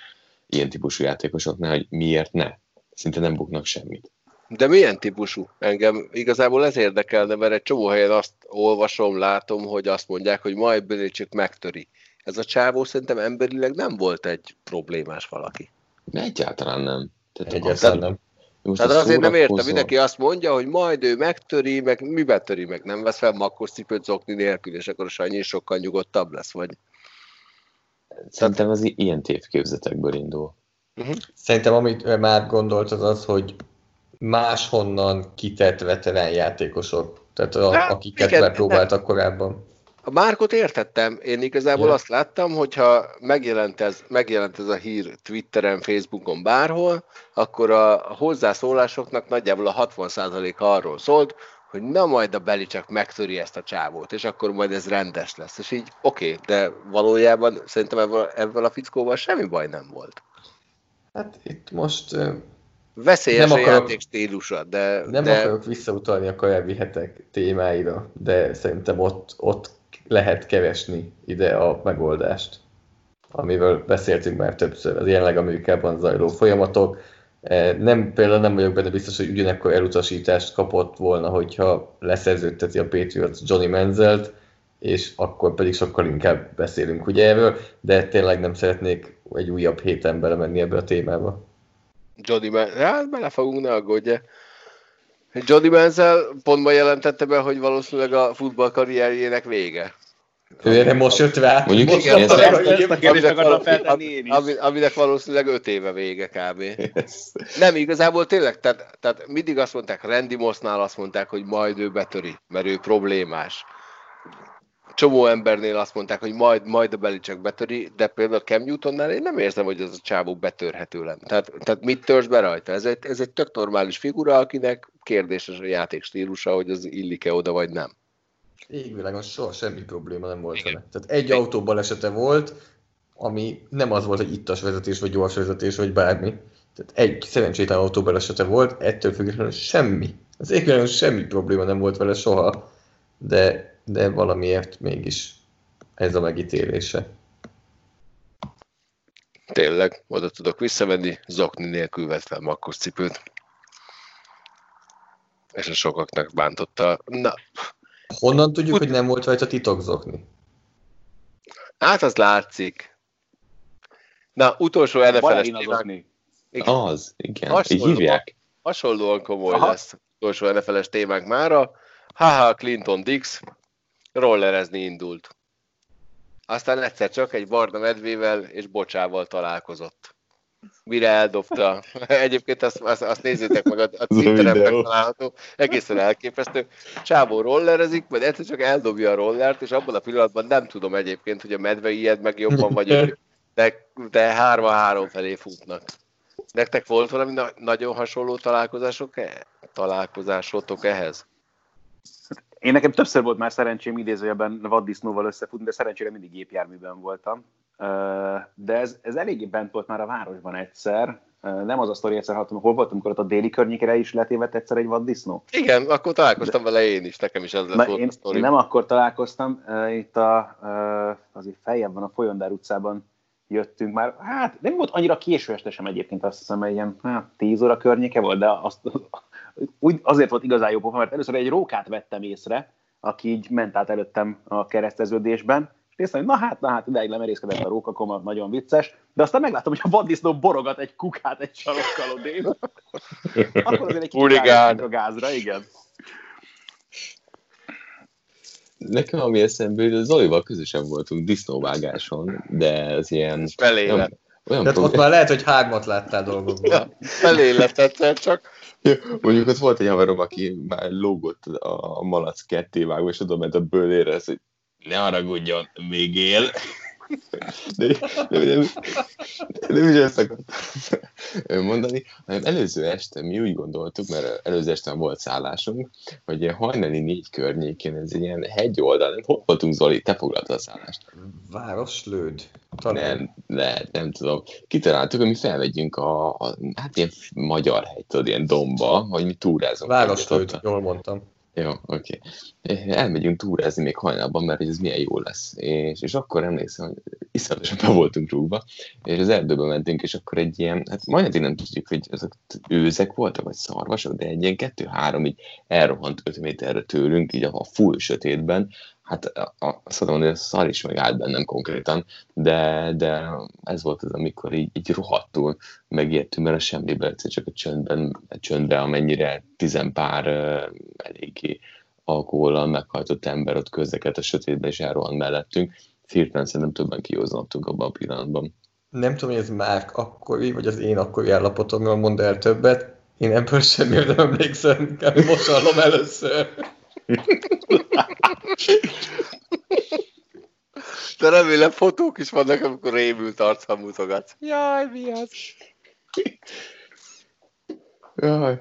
ilyen típusú játékosoknál, hogy miért ne. Szinte nem buknak semmit. De milyen típusú? Engem igazából ez érdekelne, mert egy csomó helyen azt olvasom, látom, hogy azt mondják, hogy majd csak megtöri. Ez a csávó szerintem emberileg nem volt egy problémás valaki. Egyáltalán nem. Tehát Egyáltalán nem. Most Tehát azért nem értem, mindenki azt mondja, hogy majd ő megtöri, meg mi töri, meg nem vesz fel makkos cipőt zokni nélkül, és akkor a Sanyi sokkal nyugodtabb lesz, vagy... Szerintem az ilyen tévképzetekből indul. Uh-huh. Szerintem amit már gondolt az az, hogy máshonnan kitett veterán játékosok, tehát a, hát, akiket igen, próbáltak korábban. A Márkot értettem. Én igazából ja. azt láttam, hogyha megjelent ez, megjelent ez a hír Twitteren, Facebookon, bárhol, akkor a hozzászólásoknak nagyjából a 60%-a arról szólt, hogy na majd a Beli csak megtöri ezt a csávót, és akkor majd ez rendes lesz. És így oké, okay, de valójában szerintem ebből, ebből a fickóval semmi baj nem volt. Hát itt most Veszélyes nem a akarok, játék stílusa, de... Nem de... akarok visszautalni a korábbi hetek témáira, de szerintem ott, ott lehet keresni ide a megoldást, amivel beszéltünk már többször, az jelenleg Amerikában zajló folyamatok. E, nem, például nem vagyok benne biztos, hogy ugyanekkor elutasítást kapott volna, hogyha leszerződteti a Patriots Johnny Manzelt, és akkor pedig sokkal inkább beszélünk ugye erről, de tényleg nem szeretnék egy újabb héten belemenni ebbe a témába. Johnny hát bele fogunk, ne aggódja. Johnny Manziel pontban jelentette be, hogy valószínűleg a futball karrierjének vége. Ő erre most jött rá. Mondjuk most igen, ezt, ezt, ezt a kérdést akartam feltenni én is. Aminek valószínűleg öt éve vége kb. Yes. Nem, igazából tényleg, tehát, tehát mindig azt mondták, Randy Mossnál azt mondták, hogy majd ő betöri, mert ő problémás csomó embernél azt mondták, hogy majd, majd a Beli csak betöri, de például Cam Newtonnál én nem érzem, hogy az a csávó betörhető lenne. Tehát, tehát mit törsz be rajta? Ez egy, ez egy tök normális figura, akinek kérdéses a játék stílusa, hogy az illik-e oda, vagy nem. Égvilágon soha semmi probléma nem volt vele. Tehát egy autóbal esete volt, ami nem az volt, hogy ittas vezetés, vagy gyors vezetés, vagy bármi. Tehát egy szerencsétlen autóbal esete volt, ettől függetlenül semmi. Az égvilágon semmi probléma nem volt vele soha, de de valamiért mégis ez a megítélése. Tényleg, oda tudok visszavenni, zokni nélkül vett fel makkos cipőt. És a sokaknak bántotta. Na. Honnan tudjuk, hogy nem volt rajta titok zokni? Hát az látszik. Na, utolsó NFL-es témák. Az, igen, hasonlóan, így hívják. Hasonlóan komoly Aha. lesz utolsó NFL-es témánk mára. Haha, Clinton Dix, rollerezni indult. Aztán egyszer csak egy barna medvével és bocsával találkozott. Mire eldobta. <laughs> Egyébként azt, azt, azt nézzétek meg, a, a Twitteren megtalálható. Egészen elképesztő. Csávó rollerezik, majd egyszer csak eldobja a rollert, és abban a pillanatban nem tudom egyébként, hogy a medve ijed meg jobban vagy ő, de, de hárma-három felé futnak. Nektek volt valami na- nagyon hasonló találkozások, e- találkozásotok ehhez? Én nekem többször volt már szerencsém idézőjelben vaddisznóval összefutni, de szerencsére mindig gépjárműben voltam. De ez, ez eléggé bent volt már a városban egyszer. Nem az a sztori egyszer hallottam, hol voltam, amikor ott a déli környékre is letévett egyszer egy vaddisznó. Igen, akkor találkoztam de... vele én is, nekem is ez lett én, a sztori. Én nem akkor találkoztam, itt a, azért feljebb van a Folyondár utcában jöttünk már, hát nem volt annyira késő este sem egyébként, azt hiszem, hogy ilyen hát, 10 óra környéke volt, de azt, úgy azért volt igazán jó pofa, mert először egy rókát vettem észre, aki így ment át előttem a kereszteződésben, és néztem, hogy na hát, na hát, ideig lemerészkedett a rókakoma, nagyon vicces, de aztán megláttam, hogy a vaddisznó borogat egy kukát egy sarokkal odén. <laughs> Akkor azért egy kicsit a gázra, igen. Nekem ami eszembe jut, Zolival közösen voltunk disznóvágáson, de az ilyen... Felé olyan, Tehát ott már lehet, hogy hármat láttál dolgokból. Ja, felé lett egyszer csak. Mondjuk ott volt egy haverom, aki már lógott a malac ketté vágva, és oda ment a bőlére, ez, hogy ne haragudjon, még él. <laughs> De, de, de, de, nem is ezt akartam mondani, hanem előző este mi úgy gondoltuk, mert előző este volt szállásunk, hogy hajnali négy környékén, ez ilyen hegyoldal, nem, hol voltunk Zoli, te foglaltad a szállást? Városlőd? Talán. Nem, lehet, nem tudom. Kitaláltuk, hogy mi felmegyünk a, a hát ilyen magyar hegy, tudod, ilyen domba, hogy mi túrázunk. Városlőd, jól mondtam. Jó, oké. Okay. Elmegyünk túrázni még hajnalban, mert ez milyen jó lesz. És, és akkor emlékszem, hogy iszonyatosan be voltunk rúgva, és az erdőbe mentünk, és akkor egy ilyen, hát majdnem nem tudjuk, hogy ezek őzek voltak, vagy szarvasok, de egy ilyen kettő-három így elrohant öt méterre tőlünk, így a full sötétben, hát azt mondom, hogy a szar is megállt bennem konkrétan, de, de ez volt az, amikor így, így rohadtul megértünk, mert a semmibe egyszer csak a csöndben, a csöndbe, amennyire tizenpár uh, eléggé alkohollal meghajtott ember ott közleket a sötétben, és elrohant mellettünk. Firtelen szerintem többen kihoznottunk abban a pillanatban. Nem tudom, hogy ez már akkori, vagy az én akkori állapotomról mond el többet. Én ebből semmire nem emlékszem, most hallom először. De remélem fotók is vannak, amikor rémült arccal mutogatsz. Jaj, mi az? Jaj.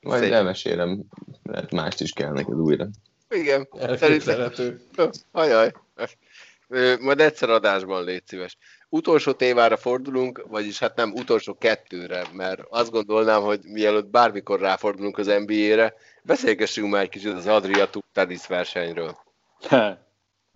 Majd Szép. elmesélem, lehet mást is kell neked újra. Igen. Elképzelhető. Ajaj. Majd egyszer adásban légy szíves. Utolsó témára fordulunk, vagyis hát nem utolsó kettőre, mert azt gondolnám, hogy mielőtt bármikor ráfordulunk az NBA-re, beszélgessünk már egy kicsit az Adria Tour tenisz versenyről. <laughs>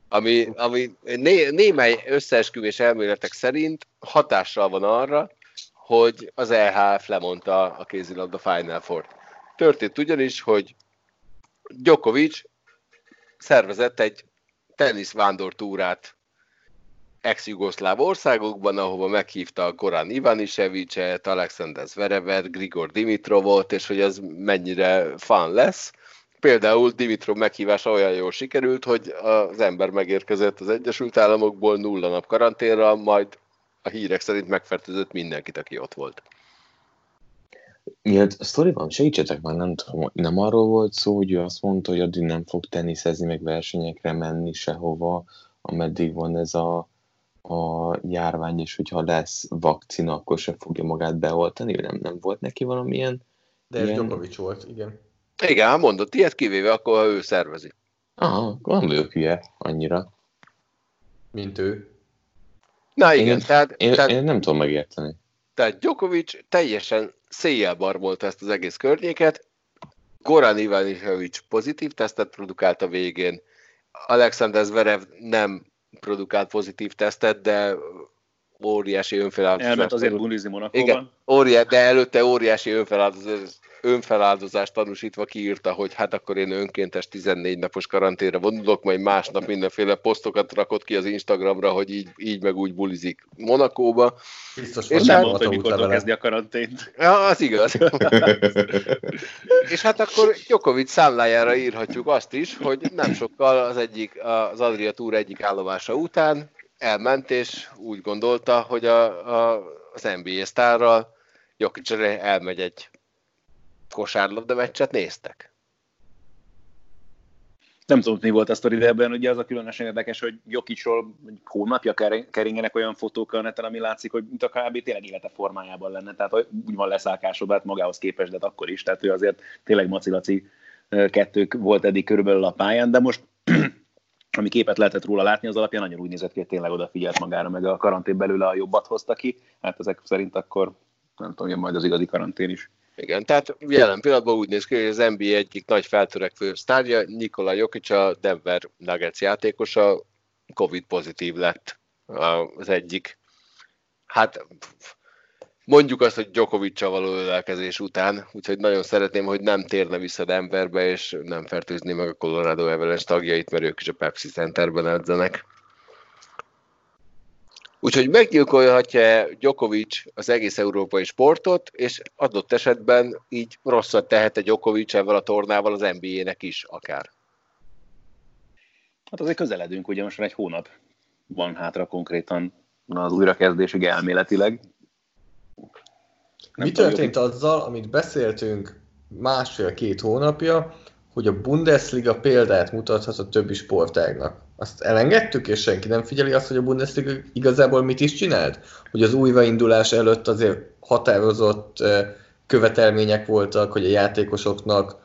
ami, ami né, némely összeesküvés elméletek szerint hatással van arra, hogy az EHF lemondta a kézilabda Final Four-t. Történt ugyanis, hogy Djokovic szervezett egy teniszvándortúrát ex-jugoszláv országokban, ahova meghívta Goran Ivanisevicet, Alexander Zverevet, Grigor Dimitrovot, és hogy ez mennyire fun lesz. Például Dimitrov meghívása olyan jól sikerült, hogy az ember megérkezett az Egyesült Államokból nulla nap karanténra, majd a hírek szerint megfertőzött mindenkit, aki ott volt. Miért a sztoriban segítsetek már, nem tudom, nem arról volt szó, hogy ő azt mondta, hogy addig nem fog teniszezni, meg versenyekre menni sehova, ameddig van ez a a járvány, és hogyha lesz vakcina, akkor se fogja magát beoltani, nem, nem volt neki valamilyen... De ez ilyen... Djokovic volt, igen. Igen, mondott ilyet, kivéve akkor, ha ő szervezi. Aha, nem vagyok hülye annyira. Mint ő. Na igen, én, tehát, én, tehát... Én nem tudom megérteni. Tehát Djokovic teljesen széjjel barmolta ezt az egész környéket, Goran Ivanisevic pozitív tesztet produkált a végén, Alexander Zverev nem produkált pozitív tesztet, de óriási önfeláldozás. Elment azért bulizni Monakóban. Igen, óriás, de előtte óriási önfeláldozás, önfeláldozást tanúsítva kiírta, hogy hát akkor én önkéntes 14 napos karanténra vonulok, majd másnap mindenféle posztokat rakott ki az Instagramra, hogy így, így meg úgy bulizik Monakóba. Biztos, és nem mondta, hogy mikor kezdi a karantént. Ja, az igaz. és hát akkor Jokovic számlájára írhatjuk azt is, hogy nem sokkal az egyik, az Adria Tour egyik állomása után elment, és úgy gondolta, hogy a, a, az NBA sztárral Jokic elmegy egy kosárlabda meccset néztek? Nem tudom, mi volt a sztori, de ebben ugye az a különösen érdekes, hogy Jokicsról hónapja keringenek olyan fotók a neten, ami látszik, hogy mint a kb. tényleg élete formájában lenne, tehát úgy van leszákásodott magához képest, de akkor is, tehát ő azért tényleg macilaci kettők volt eddig körülbelül a pályán, de most <clears throat> ami képet lehetett róla látni, az alapján nagyon úgy nézett ki, hogy tényleg odafigyelt magára, meg a karantén belőle a jobbat hozta ki. Hát ezek szerint akkor nem tudom, jön majd az igazi karantén is. Igen, tehát jelen pillanatban úgy néz ki, hogy az NBA egyik nagy feltörekvő sztárja, Nikola Jokic, a Denver Nuggets játékosa, Covid pozitív lett az egyik. Hát mondjuk azt, hogy djokovic való ölelkezés után, úgyhogy nagyon szeretném, hogy nem térne vissza Denverbe, és nem fertőzni meg a Colorado Avalanche tagjait, mert ők is a Pepsi Centerben edzenek. Úgyhogy meggyilkolhatja Djokovic az egész európai sportot, és adott esetben így rosszat tehet a Djokovic ezzel a tornával az NBA-nek is akár. Hát azért közeledünk, ugye most már egy hónap van hátra konkrétan az újrakezdésig elméletileg. Nem Mi történt azzal, amit beszéltünk másfél-két hónapja, hogy a Bundesliga példát mutathat a többi sportágnak. Azt elengedtük, és senki nem figyeli azt, hogy a Bundesliga igazából mit is csinált? Hogy az újraindulás előtt azért határozott követelmények voltak, hogy a játékosoknak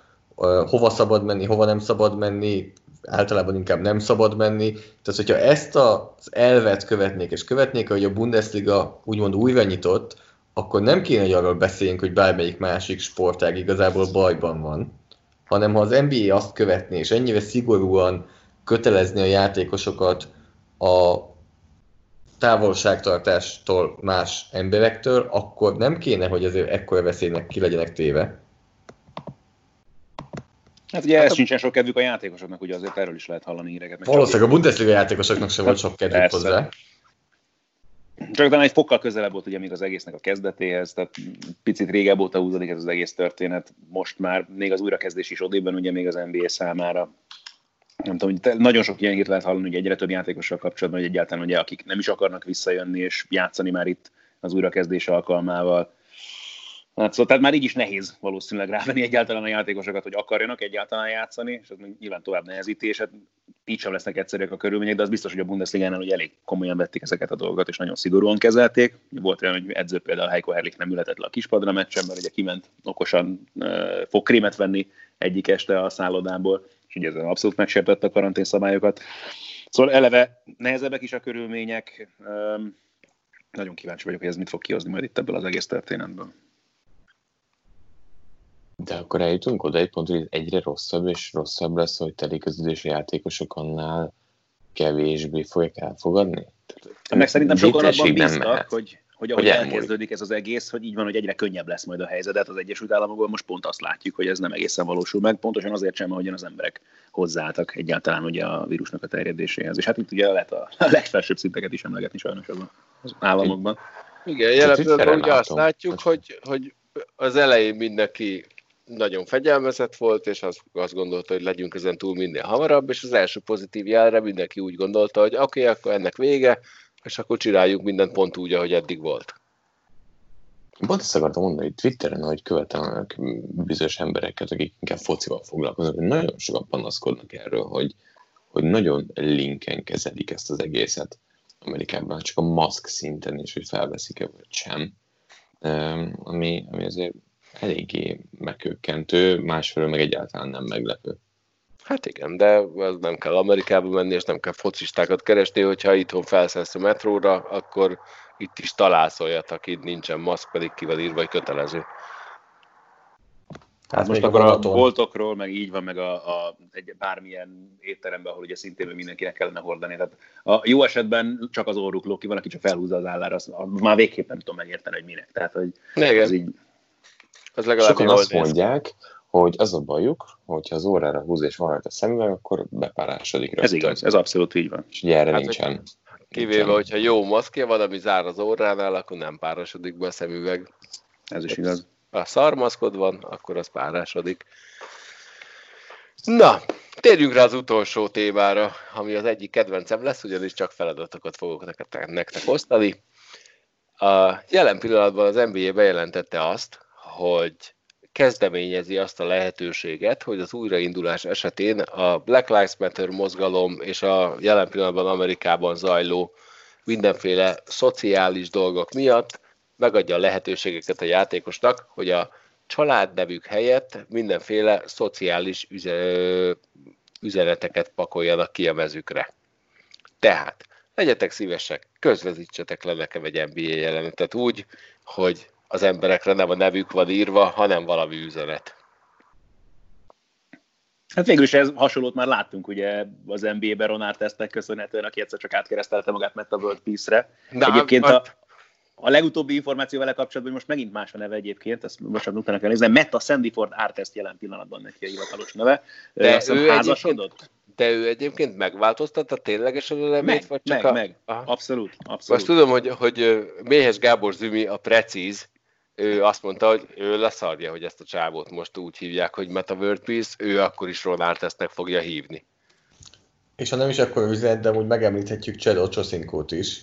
hova szabad menni, hova nem szabad menni, általában inkább nem szabad menni. Tehát, hogyha ezt az elvet követnék, és követnék, hogy a Bundesliga úgymond újra nyitott, akkor nem kéne, hogy arról beszéljünk, hogy bármelyik másik sportág igazából bajban van, hanem ha az NBA azt követné, és ennyire szigorúan kötelezni a játékosokat a távolságtartástól más emberektől, akkor nem kéne, hogy azért ekkora veszélynek ki legyenek téve. Hát ugye hát ez a... sincsen sok kedvük a játékosoknak, ugye azért erről is lehet hallani híreket. Valószínűleg a Bundesliga játékosoknak sem volt sok kedvük Persze. hozzá. Csak talán egy fokkal közelebb volt ugye még az egésznek a kezdetéhez, tehát picit régebb óta húzódik ez az egész történet. Most már még az újrakezdés is odében ugye még az NBA számára. Nem tudom, hogy nagyon sok ilyen hírt lehet hallani, hogy egyre több játékossal kapcsolatban, hogy egyáltalán ugye, akik nem is akarnak visszajönni és játszani már itt az újrakezdés alkalmával Hát szóval tehát már így is nehéz valószínűleg rávenni egyáltalán a játékosokat, hogy akarjanak egyáltalán játszani, és ez nyilván tovább nehezíti, és hát így sem lesznek egyszerűek a körülmények, de az biztos, hogy a Bundesligánál ugye elég komolyan vették ezeket a dolgokat, és nagyon szigorúan kezelték. Volt olyan, hogy edző például Heiko Herlik nem ülhetett le a kispadra meccsen, mert ugye kiment okosan uh, fogkrémet venni egyik este a szállodából, és ugye ez abszolút megsértette a karantén szabályokat. Szóval eleve nehezebbek is a körülmények. Nagyon kíváncsi vagyok, hogy ez mit fog kihozni majd itt ebből az egész történetből. De akkor eljutunk oda egy pontra, hogy egyre rosszabb és rosszabb lesz, hogy telik az idős játékosok annál kevésbé fogják elfogadni? Meg szerintem sokan abban bíztak, hogy, hogy ahogy hogy elkezdődik ez az egész, hogy így van, hogy egyre könnyebb lesz majd a helyzet. Hát az Egyesült Államokban most pont azt látjuk, hogy ez nem egészen valósul meg, pontosan azért sem, ahogyan az emberek hozzáálltak egyáltalán ugye a vírusnak a terjedéséhez. És hát itt ugye lehet a <laughs> legfelsőbb szinteket is emlegetni sajnos az államokban. Igen, jelen pillanatban ugye azt látjuk, hogy, hogy az elején mindenki nagyon fegyelmezett volt, és azt, azt gondolta, hogy legyünk ezen túl minél hamarabb, és az első pozitív jelre mindenki úgy gondolta, hogy oké, okay, akkor ennek vége, és akkor csináljuk mindent pont úgy, ahogy eddig volt. Pont ezt akartam mondani, hogy Twitteren, hogy követem bizonyos embereket, akik inkább focival foglalkoznak, hogy nagyon sokan panaszkodnak erről, hogy, hogy nagyon linken kezelik ezt az egészet Amerikában, csak a maszk szinten is, hogy felveszik-e vagy sem. Ami, ami azért eléggé megkökkentő, másfelől meg egyáltalán nem meglepő. Hát igen, de ez nem kell Amerikába menni, és nem kell focistákat keresni, hogyha itthon felszállsz a metróra, akkor itt is találsz olyat, aki nincsen maszk, pedig kivel írva, hogy kötelező. Hát most akkor a boltokról, meg így van, meg a, a egy bármilyen étteremben, ahol ugye szintén mindenkinek kellene hordani. Tehát a jó esetben csak az orruk lóki, van, aki csak felhúzza az állára, azt, már végképp nem tudom megérteni, hogy minek. Tehát, hogy Igen. ez így az legalább Sokan azt mondják, hogy az a bajuk, hogyha az órára húz és van a szemüveg, akkor bepárásodik rögtön. Ez igaz, ez abszolút így van. És ugye erre hát, nincsen. Kivéve, nincsen. hogyha jó maszkja van, ami zár az óránál, akkor nem párasodik be a szemüveg. Ez is igaz. Ha szarmaszkod van, akkor az párásodik. Na, térjünk rá az utolsó témára, ami az egyik kedvencem lesz, ugyanis csak feladatokat fogok nektek, nektek osztani. A jelen pillanatban az NBA bejelentette azt, hogy kezdeményezi azt a lehetőséget, hogy az újraindulás esetén a Black Lives Matter mozgalom és a jelen pillanatban Amerikában zajló mindenféle szociális dolgok miatt megadja a lehetőségeket a játékosnak, hogy a családnevük helyett mindenféle szociális üzeneteket pakoljanak ki a mezükre. Tehát legyetek szívesek, közvezítsetek le nekem egy NBA jelenetet úgy, hogy az emberekre nem a nevük van írva, hanem valami üzenet. Hát végül is ez hasonlót már láttunk ugye az NBA-ben Ronald Testnek köszönhetően, aki egyszer csak átkeresztelte magát Meta World Peace-re. Na, Egyébként a, a legutóbbi információ vele kapcsolatban, most megint más a neve egyébként, ezt most csak utána kell nézni, Meta Sandyford Artest jelen pillanatban neki a hivatalos neve. De Azt ő házasodott? De ő egyébként megváltoztatta ténylegesen a nevét? Meg, vagy csak meg, a... meg. Abszolút, abszolút. Azt tudom, hogy, hogy Méhes Gábor Zümi a precíz, ő azt mondta, hogy ő leszarja, hogy ezt a csávót most úgy hívják, hogy Meta World Peace, ő akkor is Ronald Testnek fogja hívni. És ha nem is akkor üzlet, de úgy megemlíthetjük Csedo Csoszinkót is.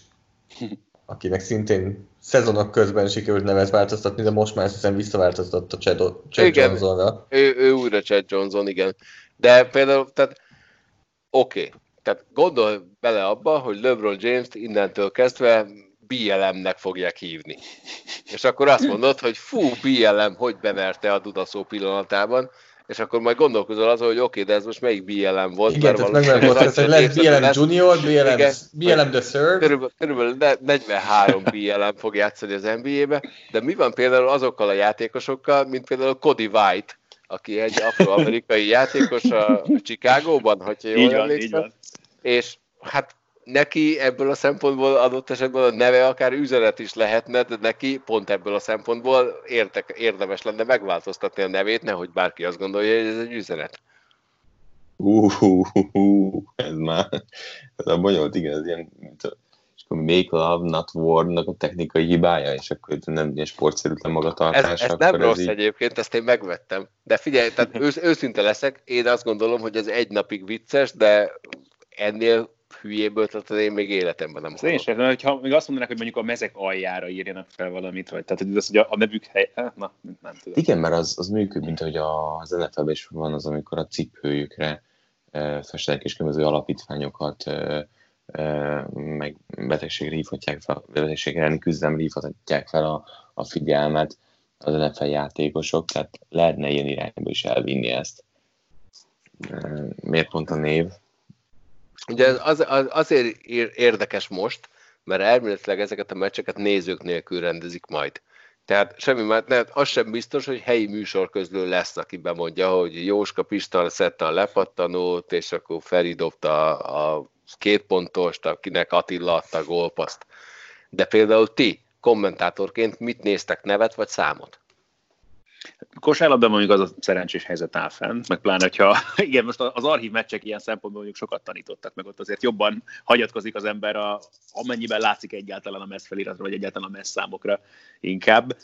akinek szintén szezonok közben sikerült nevet változtatni, de most már hiszem visszaváltoztatott a Chad, Chad Igen. Johnsonra. Ő, ő újra Chad Johnson, igen. De például, tehát oké, okay. tehát gondolj bele abba, hogy LeBron James-t innentől kezdve BLM-nek fogják hívni. És akkor azt mondod, hogy fú, BLM, hogy bemerte a dudaszó pillanatában, és akkor majd gondolkozol azon, hogy oké, okay, de ez most melyik BLM volt? Igen, tehát meg valószínűleg volt, az hogy lesz BLM Junior, BLM, Igen. BLM The Third. Körülbelül, körülbelül ne- 43 BLM fog játszani az NBA-be, de mi van például azokkal a játékosokkal, mint például Cody White, aki egy afroamerikai játékos a Chicagóban, hogyha jól Így van, így emlékszem, van. és hát neki ebből a szempontból adott esetben a neve akár üzenet is lehetne, de neki pont ebből a szempontból érdek, érdemes lenne megváltoztatni a nevét, nehogy bárki azt gondolja, hogy ez egy üzenet. Hú, ez már, ez a bonyolult, igen, ez ilyen, mint a, és akkor make love, not war-nak a technikai hibája, és akkor ez nem ilyen sportszerűtlen Ez, magatartás, ez akkor nem ez rossz így- egyébként, ezt én megvettem. De figyelj, tehát ősz, őszinte leszek, én azt gondolom, hogy ez egy napig vicces, de ennél hülyébb ötletet én még életemben nem Ezt én hallottam. értem, hogyha még azt mondanák, hogy mondjuk a mezek aljára írjanak fel valamit, vagy tehát hogy az, hogy a, a nevük hely, hát, na, nem tudom. Igen, mert az, az működik, mint hogy a, az NFL-ben is van az, amikor a cipőjükre e, festenek és különböző alapítványokat, e, e, meg betegségre hívhatják fel, betegség elleni küzdelemre hívhatják fel a, a figyelmet az NFL játékosok, tehát lehetne ilyen irányba is elvinni ezt. E, miért pont a név? Ugye ez az, az, azért ér- érdekes most, mert elméletileg ezeket a meccseket nézők nélkül rendezik majd. Tehát semmi már, ne, az sem biztos, hogy helyi műsorközlő lesz, aki bemondja, hogy Jóska Pista szedte a lepattanót, és akkor Feri dobta a, a két pontost, akinek Attila adta a gólpaszt. De például ti, kommentátorként mit néztek, nevet vagy számot? Kosárlabdában mondjuk az a szerencsés helyzet áll fenn, meg pláne, hogyha <laughs> igen, most az archív meccsek ilyen szempontból mondjuk sokat tanítottak, meg ott azért jobban hagyatkozik az ember, a, amennyiben látszik egyáltalán a messz feliratra, vagy egyáltalán a messz számokra inkább.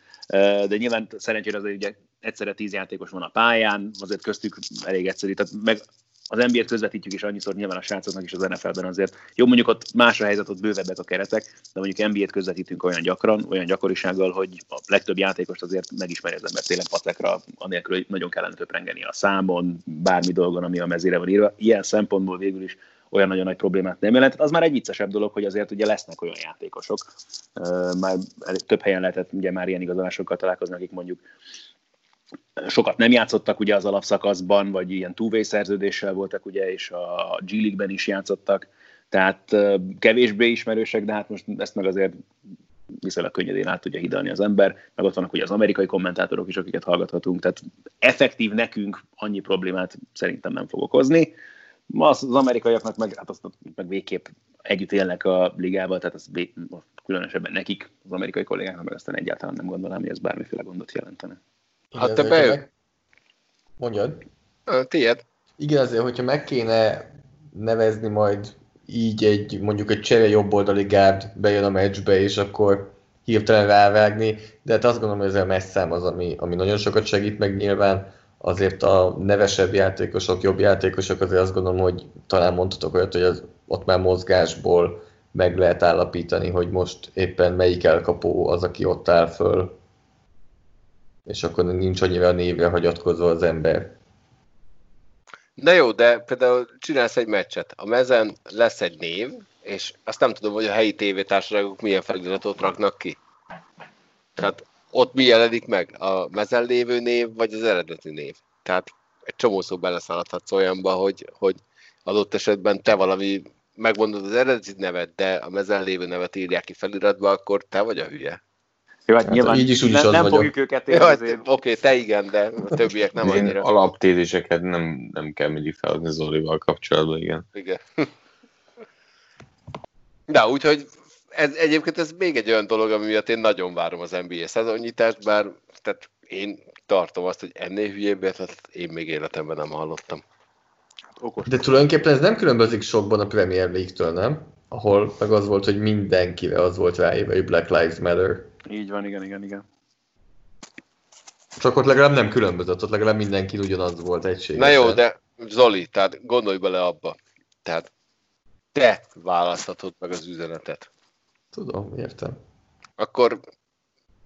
De nyilván szerencsére azért ugye egyszerre tíz játékos van a pályán, azért köztük elég egyszerű, tehát meg az NBA-t közvetítjük is annyiszor nyilván a srácoknak is az NFL-ben azért. Jó, mondjuk ott más a helyzet, ott bővebbek a keretek, de mondjuk NBA-t közvetítünk olyan gyakran, olyan gyakorisággal, hogy a legtöbb játékost azért megismeri az ember tényleg patekra, anélkül, hogy nagyon kellene töprengeni a számon, bármi dolgon, ami a mezére van írva. Ilyen szempontból végül is olyan nagyon nagy problémát nem jelent. Az már egy viccesebb dolog, hogy azért ugye lesznek olyan játékosok. Már több helyen lehetett ugye már ilyen igazolásokkal találkozni, akik mondjuk sokat nem játszottak ugye az alapszakaszban, vagy ilyen two szerződéssel voltak ugye, és a G League-ben is játszottak, tehát kevésbé ismerősek, de hát most ezt meg azért viszonylag könnyedén át tudja hidalni az ember, meg ott vannak ugye az amerikai kommentátorok is, akiket hallgathatunk, tehát effektív nekünk annyi problémát szerintem nem fog okozni. Ma az, amerikaiaknak meg, hát azt meg végképp együtt élnek a ligával, tehát az különösebben nekik, az amerikai kollégáknak meg aztán egyáltalán nem gondolnám, hogy ez bármiféle gondot jelentene. Hát te meg- Mondjad. Tiéd? Igen, azért, hogyha meg kéne nevezni majd így egy, mondjuk egy csere jobboldali gárd bejön a meccsbe, és akkor hirtelen rávágni, de hát azt gondolom, hogy ez a messzám az, ami, ami nagyon sokat segít meg nyilván, azért a nevesebb játékosok, jobb játékosok, azért azt gondolom, hogy talán mondhatok olyat, hogy az, ott már mozgásból meg lehet állapítani, hogy most éppen melyik elkapó az, aki ott áll föl, és akkor nincs annyira névre hagyatkozva az ember. De jó, de például csinálsz egy meccset, a mezen lesz egy név, és azt nem tudom, hogy a helyi tévétársaságok milyen feliratot raknak ki. Tehát ott mi jelenik meg? A mezen lévő név, vagy az eredeti név? Tehát egy csomószor beleszaladhatsz olyanba, hogy, hogy adott esetben te valami, megmondod az eredeti nevet, de a mezen lévő nevet írják ki feliratba, akkor te vagy a hülye. Jó, hát, Hát nyilván így is, úgy is nem, az nem vagyok. fogjuk őket Jó, érni, hát, azért oké, te igen, de a többiek nem annyira. alaptéziseket nem, nem kell mindig feladni Zolival kapcsolatban, igen. Igen. De úgyhogy ez, egyébként ez még egy olyan dolog, ami miatt én nagyon várom az NBA szezonnyitást, bár tehát én tartom azt, hogy ennél hülyébbet, hát én még életemben nem hallottam. okos. De tulajdonképpen ez nem különbözik sokban a Premier League-től, nem? Ahol meg az volt, hogy mindenkire az volt ráírva, hogy Black Lives Matter. Így van, igen, igen, igen. Csak ott legalább nem különbözött, ott legalább mindenki ugyanaz volt egységes. Na jó, de Zoli, tehát gondolj bele abba. Tehát te választhatod meg az üzenetet. Tudom, értem. Akkor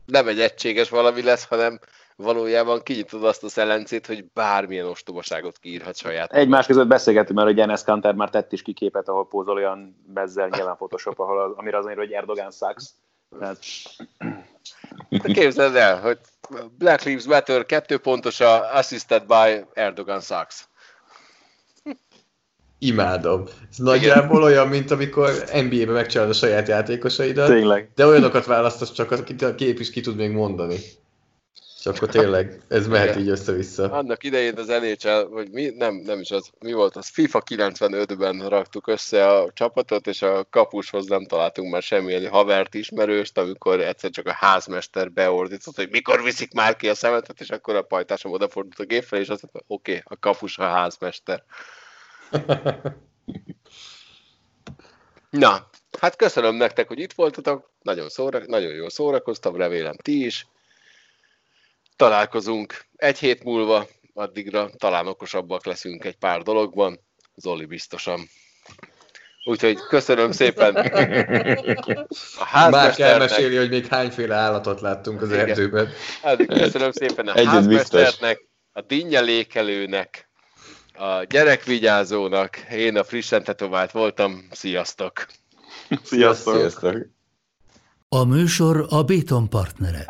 nem egy egységes valami lesz, hanem valójában kinyitod azt a szelencét, hogy bármilyen ostobaságot kiírhat saját. Egymás között beszélgetünk, mert a Janes Kanter már tett is ki képet, ahol pózol olyan bezzel, nyilván Photoshop, ahol az, amire az hogy Erdogan sucks. Tehát... De képzeld el, hogy Black Lives Matter kettő pontos a assisted by Erdogan sucks. Imádom. Ez nagyjából olyan, mint amikor NBA-ben megcsinálod a saját játékosaidat, Tényleg. de olyanokat választasz csak, akit a kép is ki tud még mondani. És akkor tényleg ez mehet Igen. így össze-vissza. Annak idején az NHL, vagy mi, nem, nem is az, mi volt az, FIFA 95-ben raktuk össze a csapatot, és a kapushoz nem találtunk már semmilyen havert ismerőst, amikor egyszer csak a házmester beordított, hogy mikor viszik már ki a szemetet, és akkor a pajtásom odafordult a gép felé, és azt mondta, oké, okay, a kapus a házmester. Na, hát köszönöm nektek, hogy itt voltatok, nagyon, szóra, nagyon jól szórakoztam, remélem ti is. Találkozunk egy hét múlva, addigra talán okosabbak leszünk egy pár dologban, Zoli biztosan. Úgyhogy köszönöm szépen a Már házmesternek, elmeséli, hogy még hányféle állatot láttunk az Igen. erdőben. hát köszönöm szépen a Egyet biztos. házmesternek, a dinnyelékelőnek, a gyerekvigyázónak, én a frissen tetovált voltam, sziasztok! Sziasztok! Sziasztok! A műsor a Béton partnere.